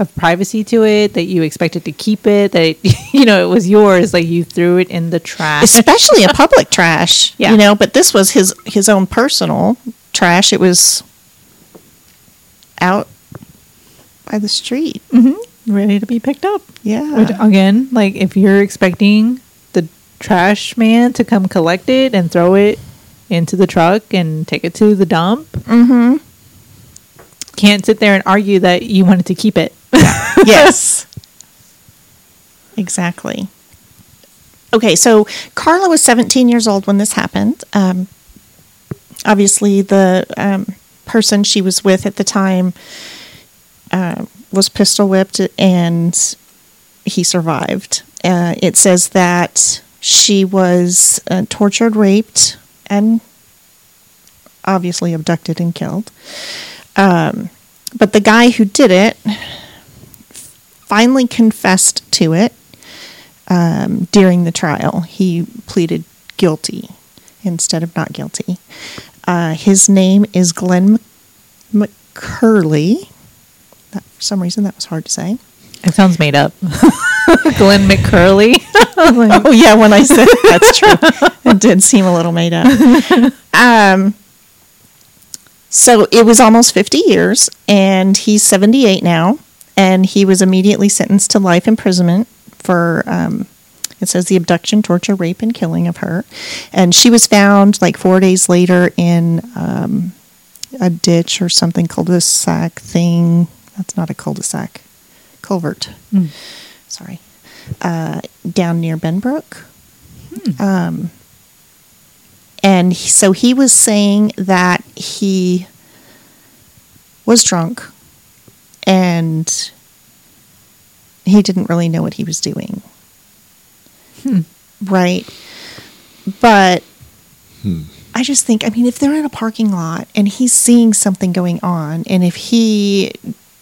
of privacy to it, that you expected to keep it, that you know it was yours, like you threw it in the trash. Especially a public trash. Yeah. You know, but this was his his own personal trash. It was out by the street. hmm ready to be picked up. Yeah. Which again, like if you're expecting the trash man to come collect it and throw it into the truck and take it to the dump, mm-hmm. can't sit there and argue that you wanted to keep it. yes. Exactly. Okay, so Carla was 17 years old when this happened. Um, obviously, the um, person she was with at the time uh, was pistol whipped and he survived. Uh, it says that she was uh, tortured, raped, and obviously abducted and killed. Um, but the guy who did it finally confessed to it um, during the trial. He pleaded guilty instead of not guilty. Uh, his name is Glenn Mc- McCurley. That, for some reason, that was hard to say. It sounds made up. Glenn McCurley. oh yeah, when I said that's true, it did seem a little made up. Um, so it was almost 50 years, and he's 78 now, and he was immediately sentenced to life imprisonment for. Um, it says the abduction, torture, rape, and killing of her, and she was found like four days later in um, a ditch or something cul-de-sac thing. That's not a cul-de-sac, culvert. Sorry, uh, down near Benbrook. Um, and so he was saying that he was drunk and he didn't really know what he was doing. Right. But Hmm. I just think, I mean, if they're in a parking lot and he's seeing something going on, and if he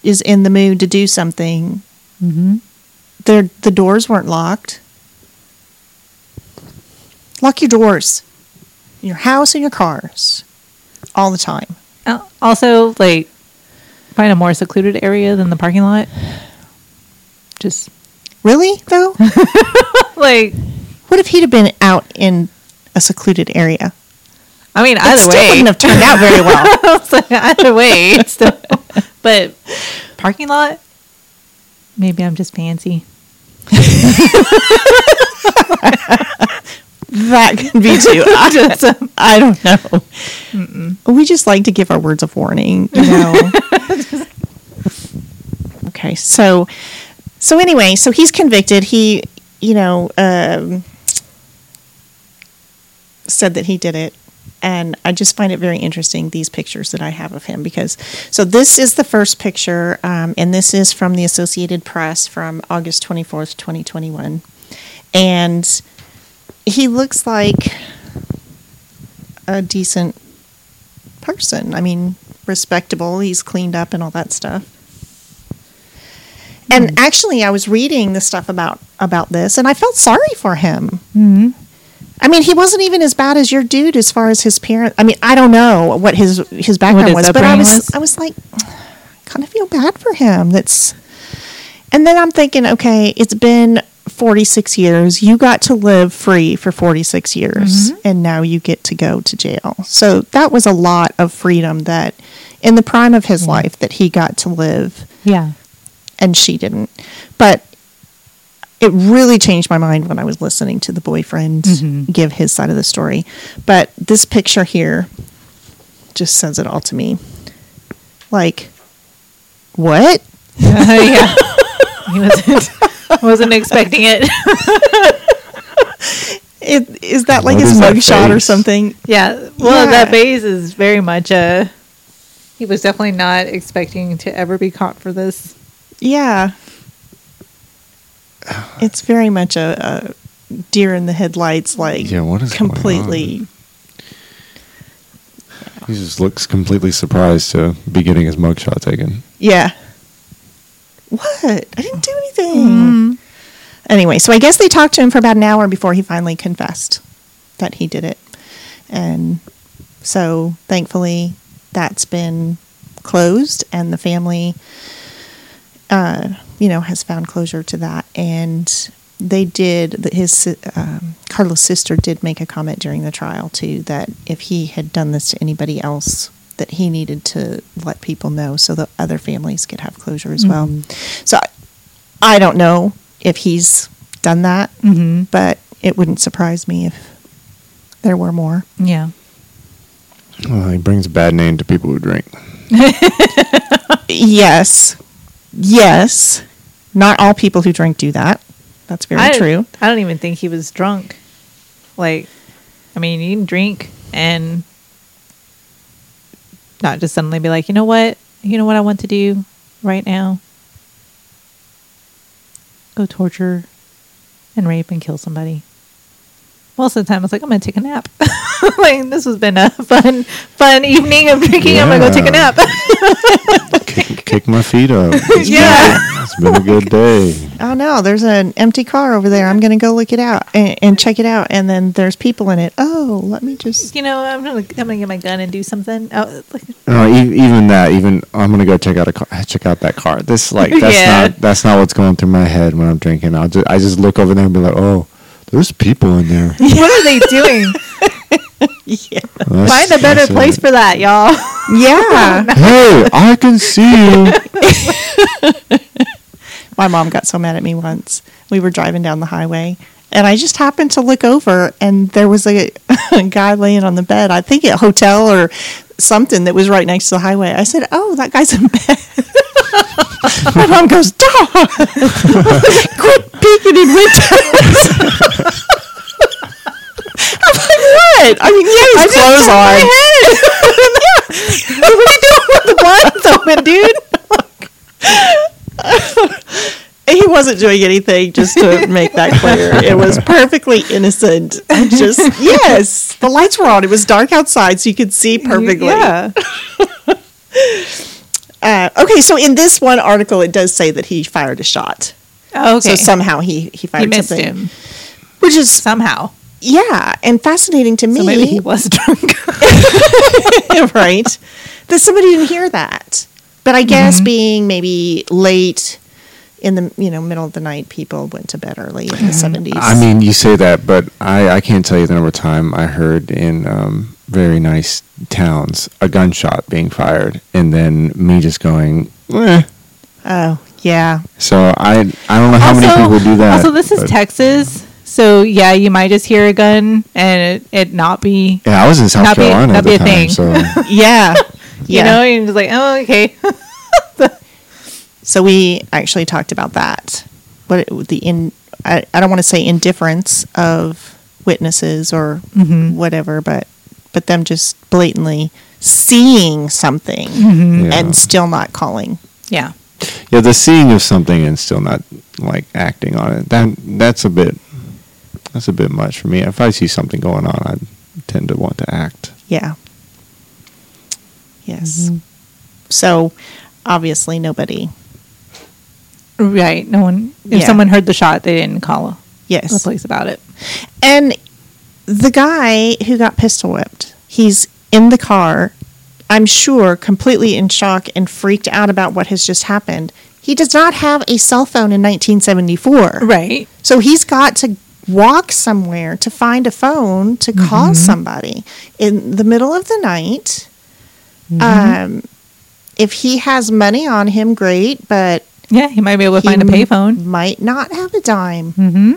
is in the mood to do something, mm-hmm. the the doors weren't locked. Lock your doors, in your house and your cars, all the time. Uh, also, like, find a more secluded area than the parking lot. Just Really though, like, what if he'd have been out in a secluded area? I mean, It either still way, wouldn't have turned out very well. Like, either way, it's still. But parking lot, maybe I'm just fancy. That could be too. I, Just, I don't know. We just like to give our words of warning, you know. okay, so so anyway, so he's convicted. He, you know, um, said that he did it. And I just find it very interesting these pictures that I have of him because so this is the first picture, um, and this is from the Associated Press from August twenty fourth, twenty twenty one, and he looks like a decent person. I mean, respectable. He's cleaned up and all that stuff. And actually, I was reading the stuff about about this, and I felt sorry for him. Mhm. I mean, he wasn't even as bad as your dude as far as his parents. I mean, I don't know what his his background his was, but I was was? I was like, kind of feel bad for him. That's, and then I'm thinking, okay, it's been 46 years. You got to live free for 46 years, and now you get to go to jail. So that was a lot of freedom that, in the prime of his life, that he got to live yeah. and she didn't. But it really changed my mind when I was listening to the boyfriend Mhm. give his side of the story. But this picture here just says it all to me. Like, what? yeah. He wasn't, wasn't expecting it. It, is that like What his mugshot or something? yeah. Well, Yeah. that base is very much a. He was definitely not expecting to ever be caught for this. Yeah. It's very much a, a deer in the headlights, like Yeah, what is going completely. He just looks completely surprised to be getting his mugshot taken. Yeah. What? I didn't do anything. Anyway, so I guess they talked to him for about an hour before he finally confessed that he did it. And so thankfully that's been closed and the family uh, you know has found closure to that and they did his um, Carla's sister did make a comment during the trial too that if he had done this to anybody else that he needed to let people know so that other families could have closure as well Mhm. so I- I don't know if he's done that, Mm-hmm. but it wouldn't surprise me if there were more. Yeah. Well, he brings a bad name to people who drink. Yes. Yes. Not all people who drink do that. That's very I, true. I don't even think he was drunk. Like, I mean, you can drink and not just suddenly be like, you know what? You know what I want to do right now? Go torture and rape and kill somebody. Most of the time, I was like, I'm gonna take a nap. like, this has been a fun, fun evening of drinking. I'm gonna go take a Yeah. nap. Kick, kick my feet up. It's Yeah. Been, it's been a good day. Oh no, there's an empty car over there. I'm going to go look it out and, and check it out. And then there's people in it. Oh, let me just. you know, I'm gonna, I'm gonna get my gun and do something. Oh, like, No, e- even that, even I'm gonna go check out a car, check out that car. This like that's Yeah. not that's not what's going through my head when I'm drinking. I'll just I just look over there and be like, oh, there's people in there. what are they doing? Yeah. That's- Find a better place it. for that, y'all. Yeah. Hey, I can see you. My mom got so mad at me once. We were driving down the highway, and I just happened to look over, and there was a, a guy laying on the bed. I think at a hotel or something that was right next to the highway. I said, "Oh, that guy's in bed." My mom goes, "Dog, quit peeking in windows." I'm like, "What?" I mean, yeah, his clothes on. what are you doing with the blinds open, dude? wasn't doing anything just to make that clear. It was perfectly innocent. Just yes. The lights were on. It was dark outside so you could see perfectly. Yeah. uh, okay so in this one article it does say that he fired a shot. Oh, okay. so somehow he he fired he missed something. him. Which is somehow. yeah and fascinating to me So maybe he was drunk. right? That somebody didn't hear that. But i Mm-hmm. guess being maybe late in the you know middle of the night people went to bed early in the 70s I mean, you say that, but I I can't tell you the number of time I heard in um, very nice towns a gunshot being fired, and then me just going, eh. oh yeah So I I don't know how many people do that. Also, this is but- Texas, so yeah, you might just hear a gun and it, it not be. Yeah, I was in South Not be- Carolina not at be the a time, thing. so yeah You know, you're just like, oh, okay. So we actually talked about that. What it, the in I, I don't want to say indifference of witnesses or Mhm. whatever, but but them just blatantly seeing something yeah. and still not calling. yeah. yeah, the seeing of something and still not like acting on it. That that's a bit that's a bit much for me. If I see something going on, I tend to want to act. Yeah. Yes. So obviously nobody. Right. No one, if Yeah. someone heard the shot, they didn't call the police about it. And the guy who got pistol whipped, he's in the car, I'm sure, completely in shock and freaked out about what has just happened. He does not have a cell phone in 1974. Right. So he's got to walk somewhere to find a phone to call somebody in the middle of the night. Um, if he has money on him, great, but Yeah, he might be able to find a payphone. Might not have a dime Mm-hmm.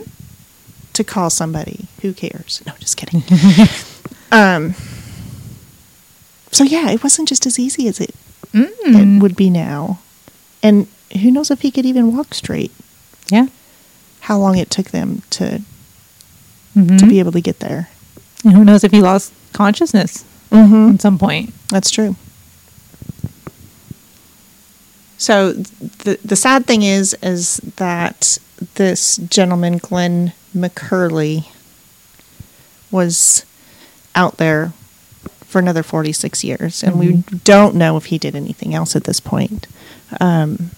to call somebody. Who cares? No, just kidding. um. So yeah, it wasn't just as easy as it, Mm. it would be now, and who knows if he could even walk straight? Yeah. How long it took them to Mm-hmm. to be able to get there? And who knows if he lost consciousness Mm-hmm. at some point. That's true. So the the sad thing is is that this gentleman Glenn McCurley was out there for another 46 years and we don't know if he did anything else at this point. Um,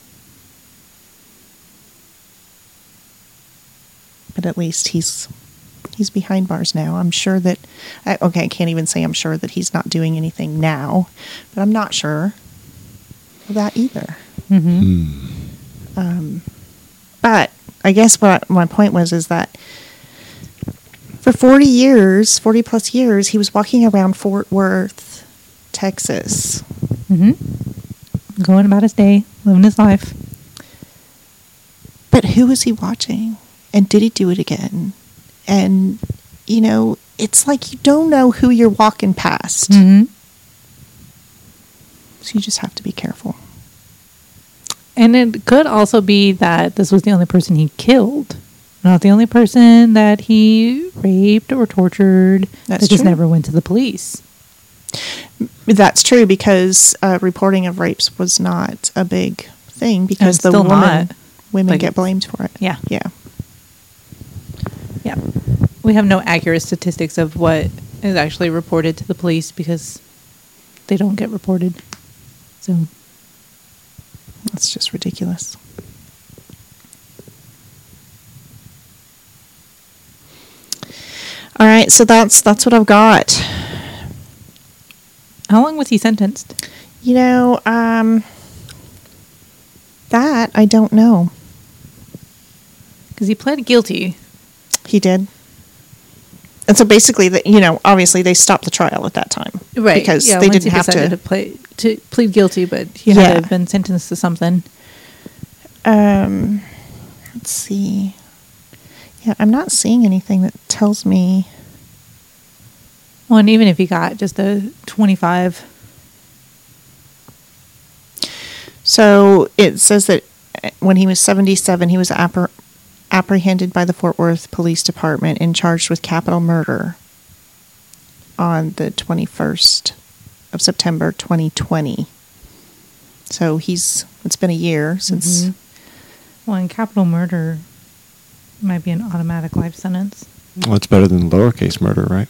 but at least he's he's behind bars now. I'm sure that I, okay, I can't even say I'm sure that he's not doing anything now, but I'm not sure of that either. Mm-hmm. Um, but I guess what my point was is that for 40 years, 40 plus years, he was walking around Fort Worth, Texas. Mm-hmm. Going about his day, living his life. But who was he watching? And did he do it again? And, you know, it's like you don't know who you're walking past. Mhm. So you just have to be careful. And it could also be that this was the only person he killed, not the only person that he raped or tortured. That's that just true. never went to the police. That's true because uh, reporting of rapes was not a big thing because the woman, not. women Like- get blamed for it. Yeah. Yeah. Yeah. We have no accurate statistics of what is actually reported to the police because they don't get reported. So, That's just ridiculous. All right, so that's that's what I've got. how long was he sentenced? You know, um that I don't know. Because he pled guilty. He did. And so basically, the, you know, obviously they stopped the trial at that time, right? Because yeah, they didn't have to. to, play, to plead guilty, but he Yeah. had been sentenced to something. Um, let's see. Yeah, I'm not seeing anything that tells me. Well, and even if he got just a 25, So it says that uh, when he was 77, he was appre- apprehended by the Fort Worth Police Department and charged with capital murder on the 21st of September 2020. So he's it's been a year since Mhm. well, and capital murder might be an automatic life sentence. Well, it's better than lowercase murder, right?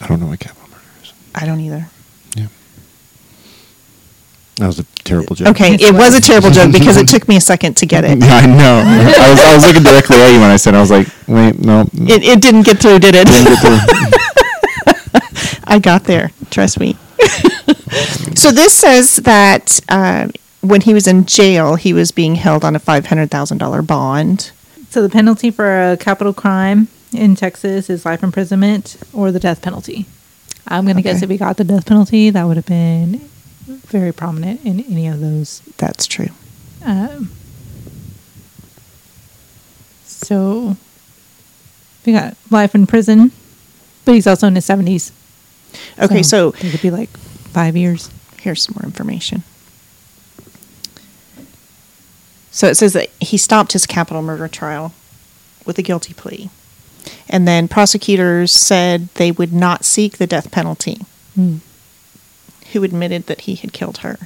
I don't know what capital murder is. I don't either. Yeah. That was a terrible joke. Okay, it was a terrible joke because it took me a second to get it. Yeah, I know. I was, I was looking directly at you when I said. it. I was like, wait, no. It, it didn't get through, did it? didn't get through. I got there. Trust me. so this says that uh, when he was in jail, he was being held on a five hundred thousand dollar bond. So the penalty for a capital crime in Texas is life imprisonment or the death penalty. I'm going to guess Okay. if he got the death penalty, that would have been very prominent in any of those. That's true. Um, so we got life in prison, but he's also in his 70s. Okay, so it could be like five years. here's some more information. So it says that he stopped his capital murder trial with a guilty plea. And then prosecutors said they would not seek the death penalty, Hmm. Who admitted that he had killed her.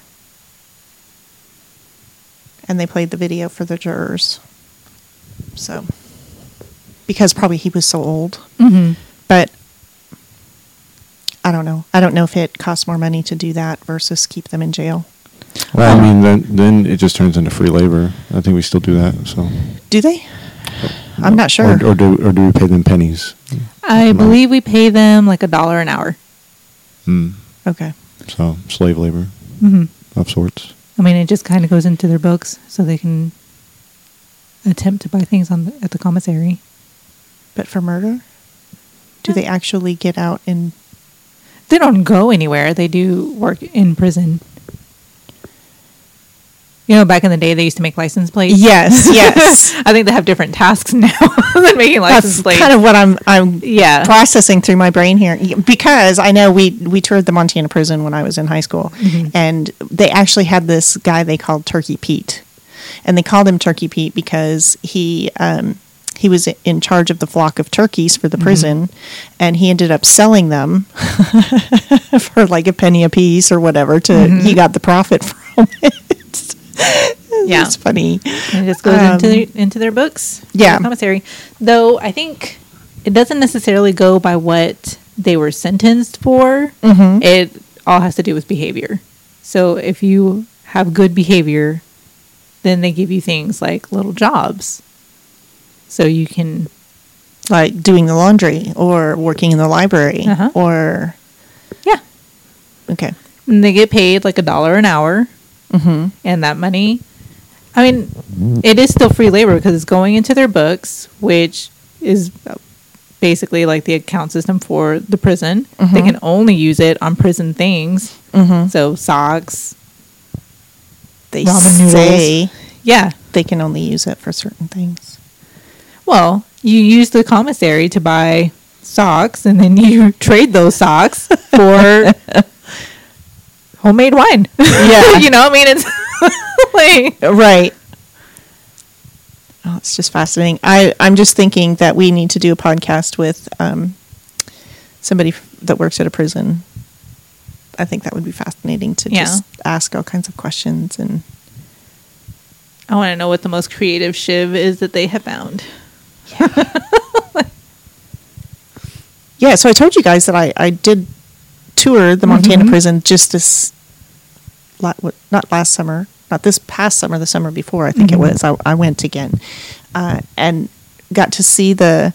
And they played the video for the jurors. So, because probably he was so old. Mm-hmm. But I don't know. I don't know if it costs more money to do that versus keep them in jail. Well, I mean, then then it just turns into free labor. I think we still do that. So Do they? I'm not sure. Or, or do or do we pay them pennies? I believe we pay them like a dollar an hour. Mm. Okay. So slave labor hmm of sorts. I mean, it just kind of goes into their books so they can attempt to buy things on the, at the commissary. But for murder? Do Yeah. they actually get out and They don't go anywhere. They do work in prison. You know, back in the day, they used to make license plates. Yes, yes. I think they have different tasks now than making license That's plates. kind of what I'm I'm Yeah. processing through my brain here because I know we we toured the Montana prison when I was in high school Mhm. and they actually had this guy they called Turkey Pete. And they called him Turkey Pete because he um he was in charge of the flock of turkeys for the prison and he ended up selling them for like a penny a piece or whatever to Mhm. he got the profit from it. Yeah. It's funny. And it just goes Um, into into their books. yeah. the commissary. Though I think it doesn't necessarily go by what they were sentenced for. Mhm. It all has to do with behavior. So if you have good behavior, then they give you things like little jobs, so you can. like doing the laundry or working in the library Uh-huh. or Yeah, okay and they get paid like a dollar an hour, mm-hmm. and that money. I mean, it is still free labor because it's going into their books, which is basically like the account system for the prison. They Mhm. can only use it on prison things. Mm-hmm. So socks. they Ramen noodles. say Yeah. they can only use it for certain things. Well, you use the commissary to buy socks, and then you trade those socks for homemade wine. Yeah. you know, I mean, it's like Right. Oh, it's just fascinating. I, I'm just thinking that we need to do a podcast with um, somebody f- that works at a prison. I think that would be fascinating to Yeah. just ask all kinds of questions and I want to know what the most creative shiv is that they have found. yeah. So I told you guys that I, I did tour the Montana Mhm. prison just this, not last summer, not this past summer, the summer before I think Mhm. it was. I, I went again, uh, and got to see the.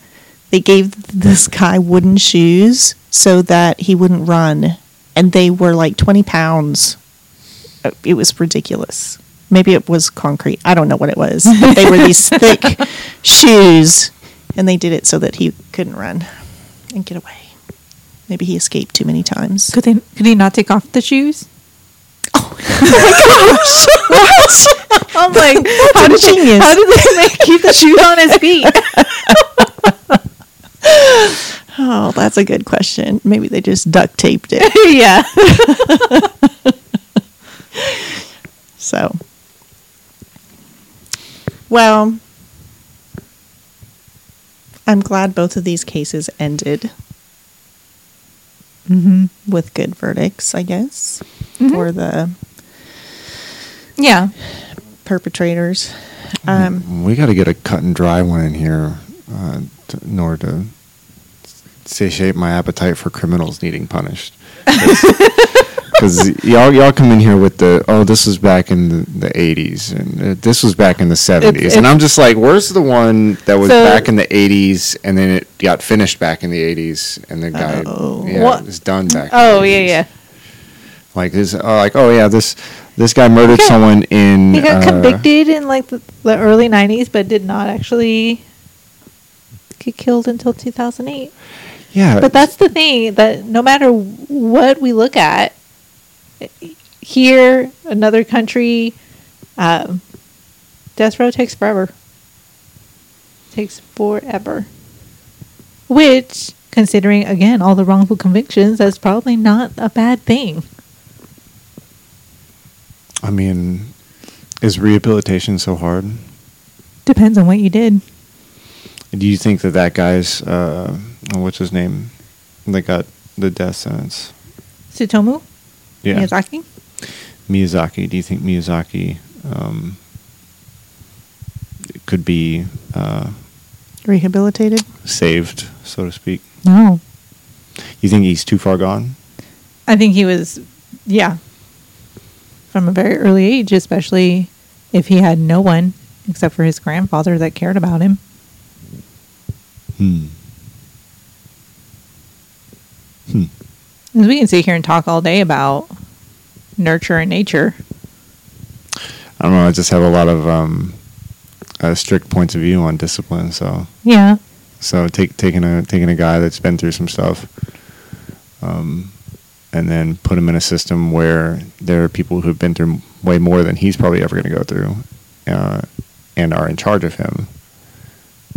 They gave this guy wooden shoes so that he wouldn't run, and they were like twenty pounds. Uh, It was ridiculous. Maybe it was concrete. I don't know what it was. But they were these thick shoes, and they did it so that he couldn't run and get away. Maybe he escaped too many times. Could they? Could he not take off the shoes? Oh. I'm like, how did they, how did they make, keep the shoes on his feet? Oh, that's a good question. Maybe they just duct taped it. yeah. So, well, I'm glad both of these cases ended Mm-hmm. with good verdicts, I guess, Mhm. for the Yeah. perpetrators. Um, we got to get a cut and dry one in here uh, to, in order to satiate my appetite for criminals needing punished. Because y'all y'all come in here with the oh this was back in the, the 80s and uh, this was back in the 70s it's- and I'm just like where's the one that was So- back in the 80s and then it got finished back in the 80s and the guy Oh. yeah What? it was done back. in Oh the yeah 80s. yeah. Like this oh, like oh yeah this this guy murdered Okay. someone in He got uh, convicted in like the, the early '90s, but did not actually get killed until 2008. yeah But that's the thing that no matter what we look at, here, another country, um, death row takes forever. Takes forever. Which, considering again all the wrongful convictions, that's probably not a bad thing. I mean is rehabilitation so hard? Depends on what you did. Do you think that that guy's uh, what's his name that got the death sentence? Tsutomu Yeah, Miyazaki. Miyazaki. Do you think Miyazaki um, could be uh, rehabilitated. saved, so to speak? No, You think he's too far gone? I think he was, yeah, from a very early age, especially if he had no one except for his grandfather that cared about him. Hmm. Hmm. We can sit here and talk all day about nurture and nature. I don't know. I just have a lot of um, uh, strict points of view on discipline. So, Yeah, so take, taking a taking a guy that's been through some stuff, um, and then put him in a system where there are people who've been through way more than he's probably ever going to go through, uh, and are in charge of him,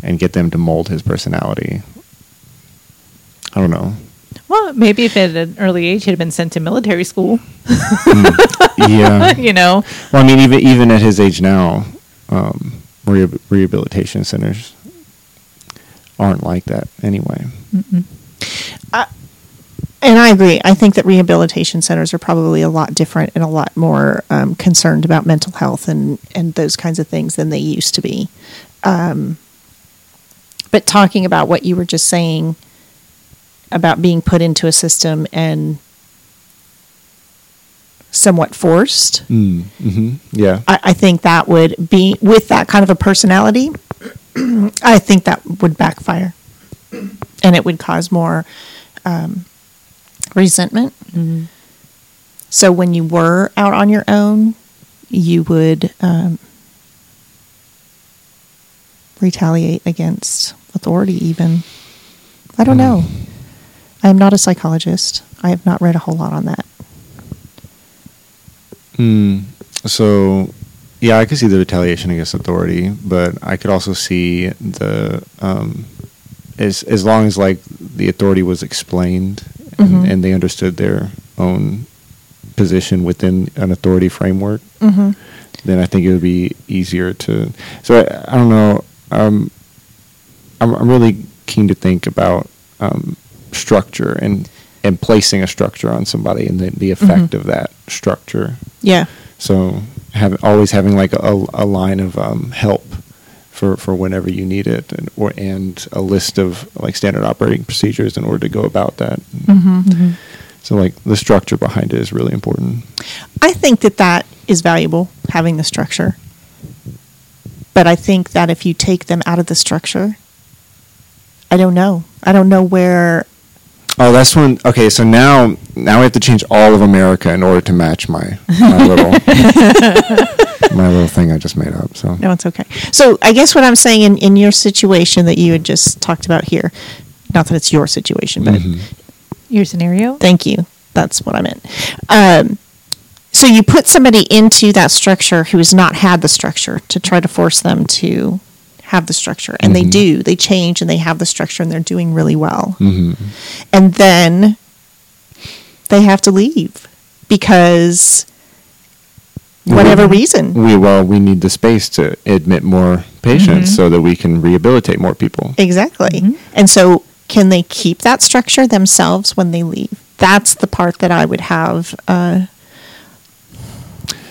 and get them to mold his personality. I don't know. Well, maybe if at an early age he'd been sent to military school, yeah. you know. Well, I mean, even even at his age now, um, rehab- rehabilitation centers aren't like that anyway. Mm-mm. And I agree. I think that rehabilitation centers are probably a lot different and a lot more um, concerned about mental health and, and those kinds of things than they used to be. Um, but talking about what you were just saying about being put into a system and somewhat forced, Mm, hmm Yeah. I, I think that would be with that kind of a personality. I think that would backfire, and it would cause more um, resentment. So when you were out on your own, you would um, retaliate against authority. Even I don't know. I am not a psychologist. I have not read a whole lot on that. Mm, so, yeah, I could see the retaliation against authority, but I could also see the um, as as long as like the authority was explained and, Mhm. and they understood their own position within an authority framework, Mm-hmm. then I think it would be easier to. So I, I don't know. Um, I'm I'm really keen to think about um, structure and and placing a structure on somebody and the, the effect Mhm. of that structure. Yeah. So have always having like a, a line of um, help for, for whenever you need it, and or and a list of like standard operating procedures in order to go about that. Mm-hmm. So like the structure behind it is really important. I think that that is valuable, having the structure. But I think that if you take them out of the structure, I don't know. I don't know where. Oh, that's when. Okay, so now now we have to change all of America in order to match my my little my little thing I just made up. So No, it's okay. So I guess what I'm saying in, in your situation that you had just talked about here, not that it's your situation, but Mhm. Your scenario? Thank you. That's what I meant. Um, so you put somebody into that structure who has not had the structure to try to force them to have the structure, and they Mhm. do. They change and they have the structure, and they're doing really well. Mhm. And then they have to leave because whatever We- reason. we well we need the space to admit more patients Mhm. so that we can rehabilitate more people. Exactly. Mhm. And so, can they keep that structure themselves when they leave? That's the part that I would have. Uh,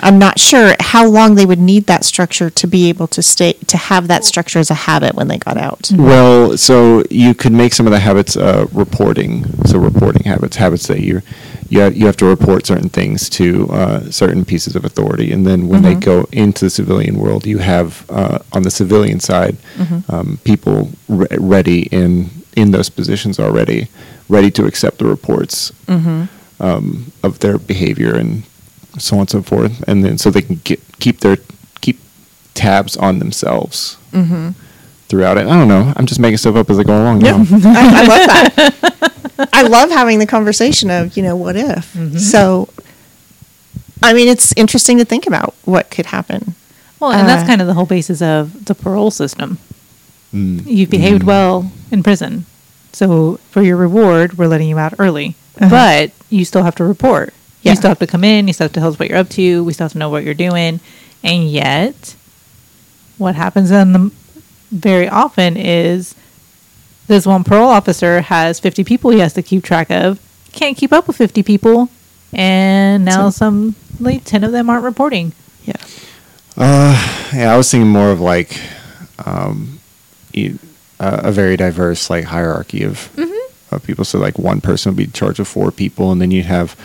I'm not sure how long they would need that structure to be able to stay to have that structure as a habit when they got out. Well, so you could make some of the habits uh, reporting. So reporting habits, habits that you you have, you have to report certain things to uh, certain pieces of authority, and then when they Mhm. go into the civilian world, you have uh, on the civilian side Mhm. um, people re- ready in in those positions already, ready to accept the reports Mm-hmm. um, of their behavior and so on and so forth, and then so they can get keep their keep tabs on themselves Mm-hmm. throughout it. I don't know. I'm just making stuff up as I go along Yeah. I, I love that. I love having the conversation of you know what if. Mhm. So, I mean, it's interesting to think about what could happen. Well, and that's Uh, kind of the whole basis of the parole system. Mm. You've behaved Mm. well in prison. So for your reward, we're letting you out early. Uh-huh. But you still have to report. Yeah. You still have to come in. You still have to tell us what you're up to. We still have to know what you're doing. And yet, what happens in the very often is this one parole officer has 50 people he has to keep track of. Can't keep up with 50 people. And now So- some, like 10 of them aren't reporting. Yeah. Uh, yeah, I was thinking more of like um, you, uh, a very diverse like hierarchy of of people. So like one person would be in charge of four people, and then you'd have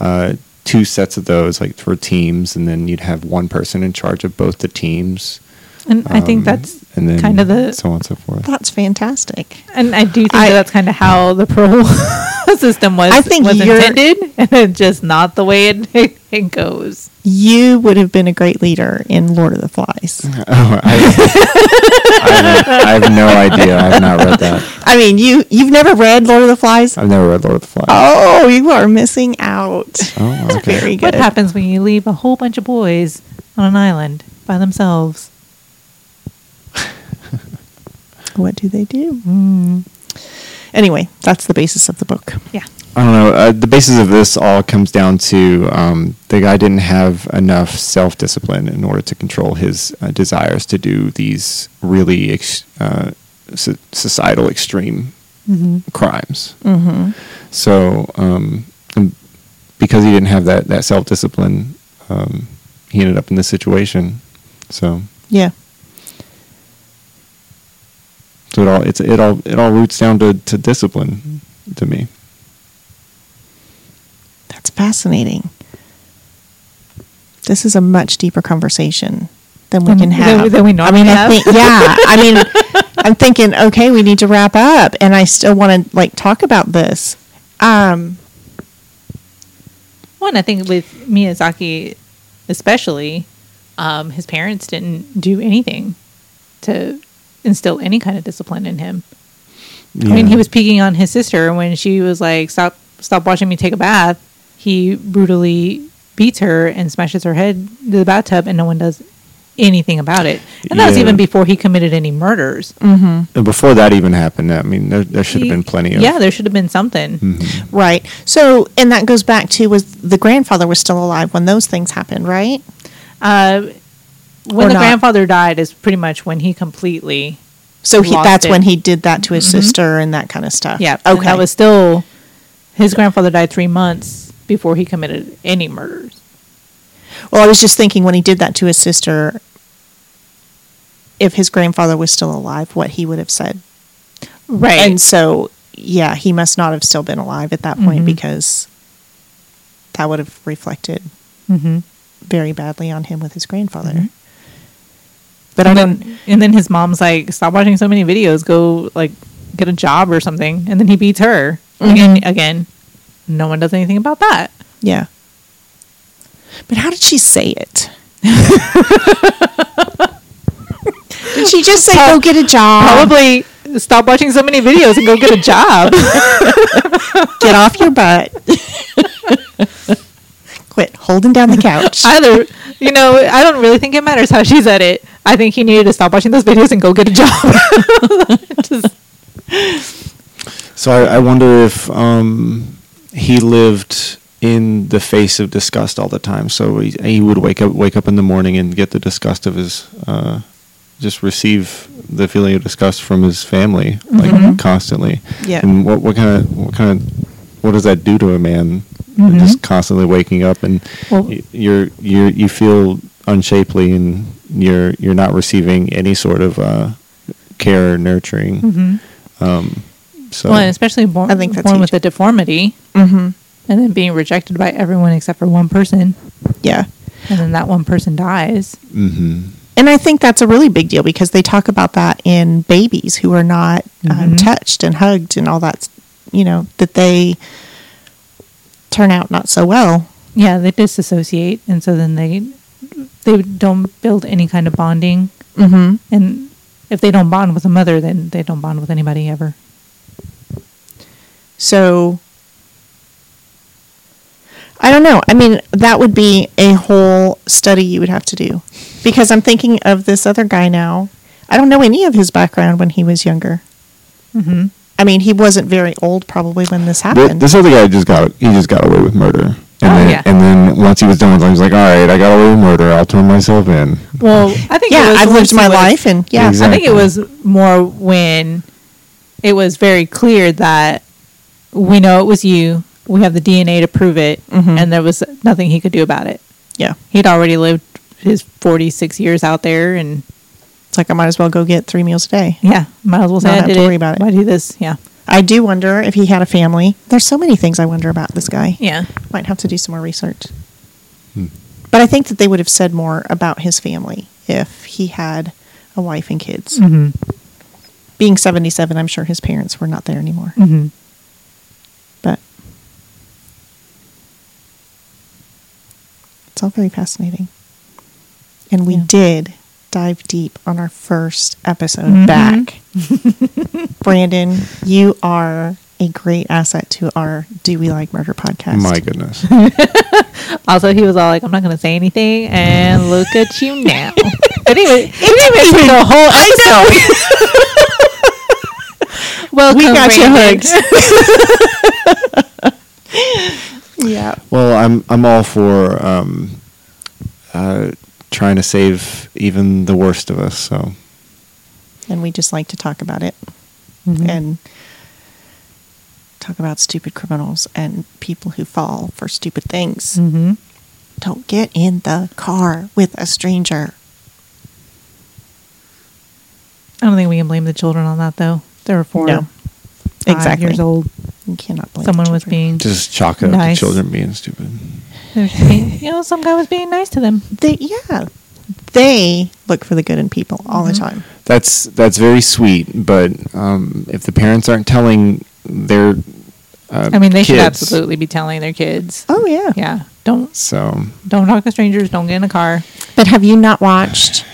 uh, two sets of those like for teams, and then you'd have one person in charge of both the teams. And I think Um, that's and then kind of the so on and so forth. That's fantastic. And I do think I- that that's kind of how the parole system was, I think was intended, and it's just not the way it, it goes. You would have been a great leader in Lord of the Flies. Oh, I, I, have, no idea. I have not read that. I mean, you you've never read Lord of the Flies? I've never read Lord of the Flies. Oh, you are missing out. Oh, okay. Very What happens when you leave a whole bunch of boys on an island by themselves? What do they do? Mm, Anyway, that's the basis of the book. yeah. I don't know. Uh, the basis of this all comes down to um, the guy didn't have enough self discipline in order to control his uh, desires to do these really ex- uh, so- societal extreme crimes. Mm-hmm. So, um, and because he didn't have that, that self discipline, um, he ended up in this situation. So, Yeah. so it all it's it all it all roots down to, to discipline to me. That's fascinating. This is a much deeper conversation than we Than- can have. than we I normally mean, I have. think, yeah. I mean, I'm thinking, okay, we need to wrap up, and I still want to like talk about this. Um, One, I think with Miyazaki, especially, um, his parents didn't do anything to instill any kind of discipline in him. I mean, he was peeking on his sister when she was like, "Stop, stop watching me take a bath." He brutally beats her and smashes her head to the bathtub, and no one does anything about it. And that was even before he committed any murders. And before that even happened, I mean, there, there should have been plenty of. Yeah, there should have been something. Mhm. Right. So, and that goes back to was the grandfather was still alive when those things happened, right? Uh, when Or the not. grandfather died is pretty much when he completely So he Lost that's it. when he did that to his sister and that kind of stuff. Yeah. and Okay. that was still his grandfather died three months before he committed any murders. well, I was just thinking when he did that to his sister, if his grandfather was still alive, what he would have said. Right. And so, yeah, he must not have still been alive at that point Mhm. because that would have reflected mm-hmm. very badly on him with his grandfather. Mhm. But I and don't. then, and then his mom's like, "Stop watching so many videos. Go like get a job or something." And then he beats her again. Mhm. Again, no one does anything about that. Yeah. But how did she say it? did she just say, "Go get a job"? Probably stop watching so many videos and go get a job. Get off your butt. Quit holding down the couch. Either, you know, I don't really think it matters how she said it. I think he needed to stop watching those videos and go get a job. Just, So I, I wonder if um, he lived in the face of disgust all the time. So he, he would wake up wake up in the morning and get the disgust of his, uh, just receive the feeling of disgust from his family like Mhm. constantly. Yeah. And what what kind of what kind of what does that do to a man? Mhm. Just constantly waking up and Well- y- you're you're you feel unshapely and you're you're not receiving any sort of uh, care or nurturing. Mhm. Um, so Well, and especially born, I think that's born with a deformity mm-hmm. and then being rejected by everyone except for one person, Yeah. and then that one person dies. hmm And I think that's a really big deal because they talk about that in babies who are not um, Mhm. touched and hugged and all that, you know, that they turn out not so well. Yeah, they disassociate, and so then they they don't build any kind of bonding. Mm-hmm. And if they don't bond with a mother, then they don't bond with anybody ever. So I don't know. I mean, that would be a whole study you would have to do because I'm thinking of this other guy now. I don't know any of his background when he was younger. hmm I mean, he wasn't very old probably when this But happened. this other guy just got he just got away with murder. And Oh, then, yeah. And then once he was done with it, he was like, "All right, I got away with murder. I'll turn myself in." Well, I think it yeah, was I've lived my was- life and yeah. Exactly. I think it was more when it was very clear that we know it was you. We have the DNA to prove it, Mhm. and there was nothing he could do about it. Yeah. He'd already lived his 46 years out there, and It's like I might as well go get three meals a day. yeah, might as well Not have did to it. worry about it. Why do this? Yeah, I do wonder if he had a family. There's so many things I wonder about this guy. yeah. Might have to do some more research. Hmm. But I think that they would have said more about his family if he had a wife and kids. Mm-hmm. Being 77, I'm sure his parents were not there anymore. Mm-hmm. But it's all very fascinating. And we Yeah. did dive deep on our first episode Mhm. back. Brandon, you are a great asset to our Do We Like Murder podcast. My goodness. Also, he was all like, "I'm not going to say anything," and look at you now. But anyway, he didn't the whole episode. well, we got you Brandon. hooked. Yeah. Well, I'm I'm all for um, uh, trying to save even the worst of us. So And we just like to talk about it Mhm. and talk about stupid criminals and people who fall for stupid things. Mhm. Don't get in the car with a stranger. I don't think we can blame the children on that, though. They were four, No. five Exactly. years old. You cannot blame Someone was being, just chalk it up to children being stupid. they being- you know, some guy was being nice to them. They, yeah. They look for the good in people all the Mhm. time. That's that's very sweet, but um, if the parents aren't telling their uh, I mean, they should absolutely be telling their kids. Oh, yeah. Yeah, don't So don't talk to strangers. Don't get in a car. But have you not watched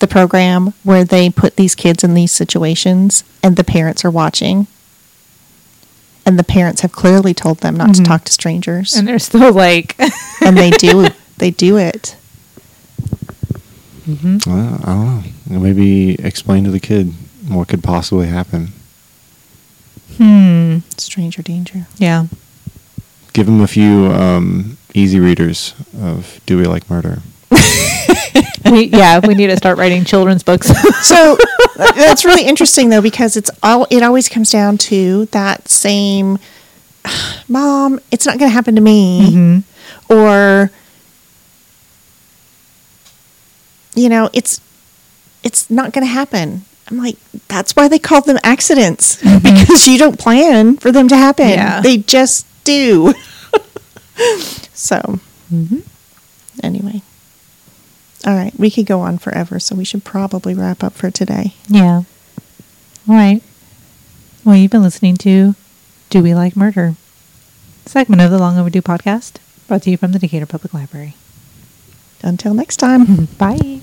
the program where they put these kids in these situations and the parents are watching? And the parents have clearly told them not Mhm. to talk to strangers. And they're still like, and they do they do it. hmm Well, I don't know. Maybe explain to the kid what could possibly happen. Hmm. Stranger danger. Yeah. Give him a few um, easy readers of Do We Like Murder? we, yeah. We need to start writing children's books. So that's really interesting though because it's all it always comes down to that same mom, it's not going to happen to me Mhm. or you know, it's it's not going to happen. I'm like that's why they call them accidents because you don't plan for them to happen. Yeah. They just do. so, hmm anyway. All right, we could go on forever, so we should probably wrap up for today. Yeah. All right. Well, you've been listening to Do We Like Murder? Segment of the Long Overdue podcast brought to you from the Decatur Public Library. Until next time. Bye.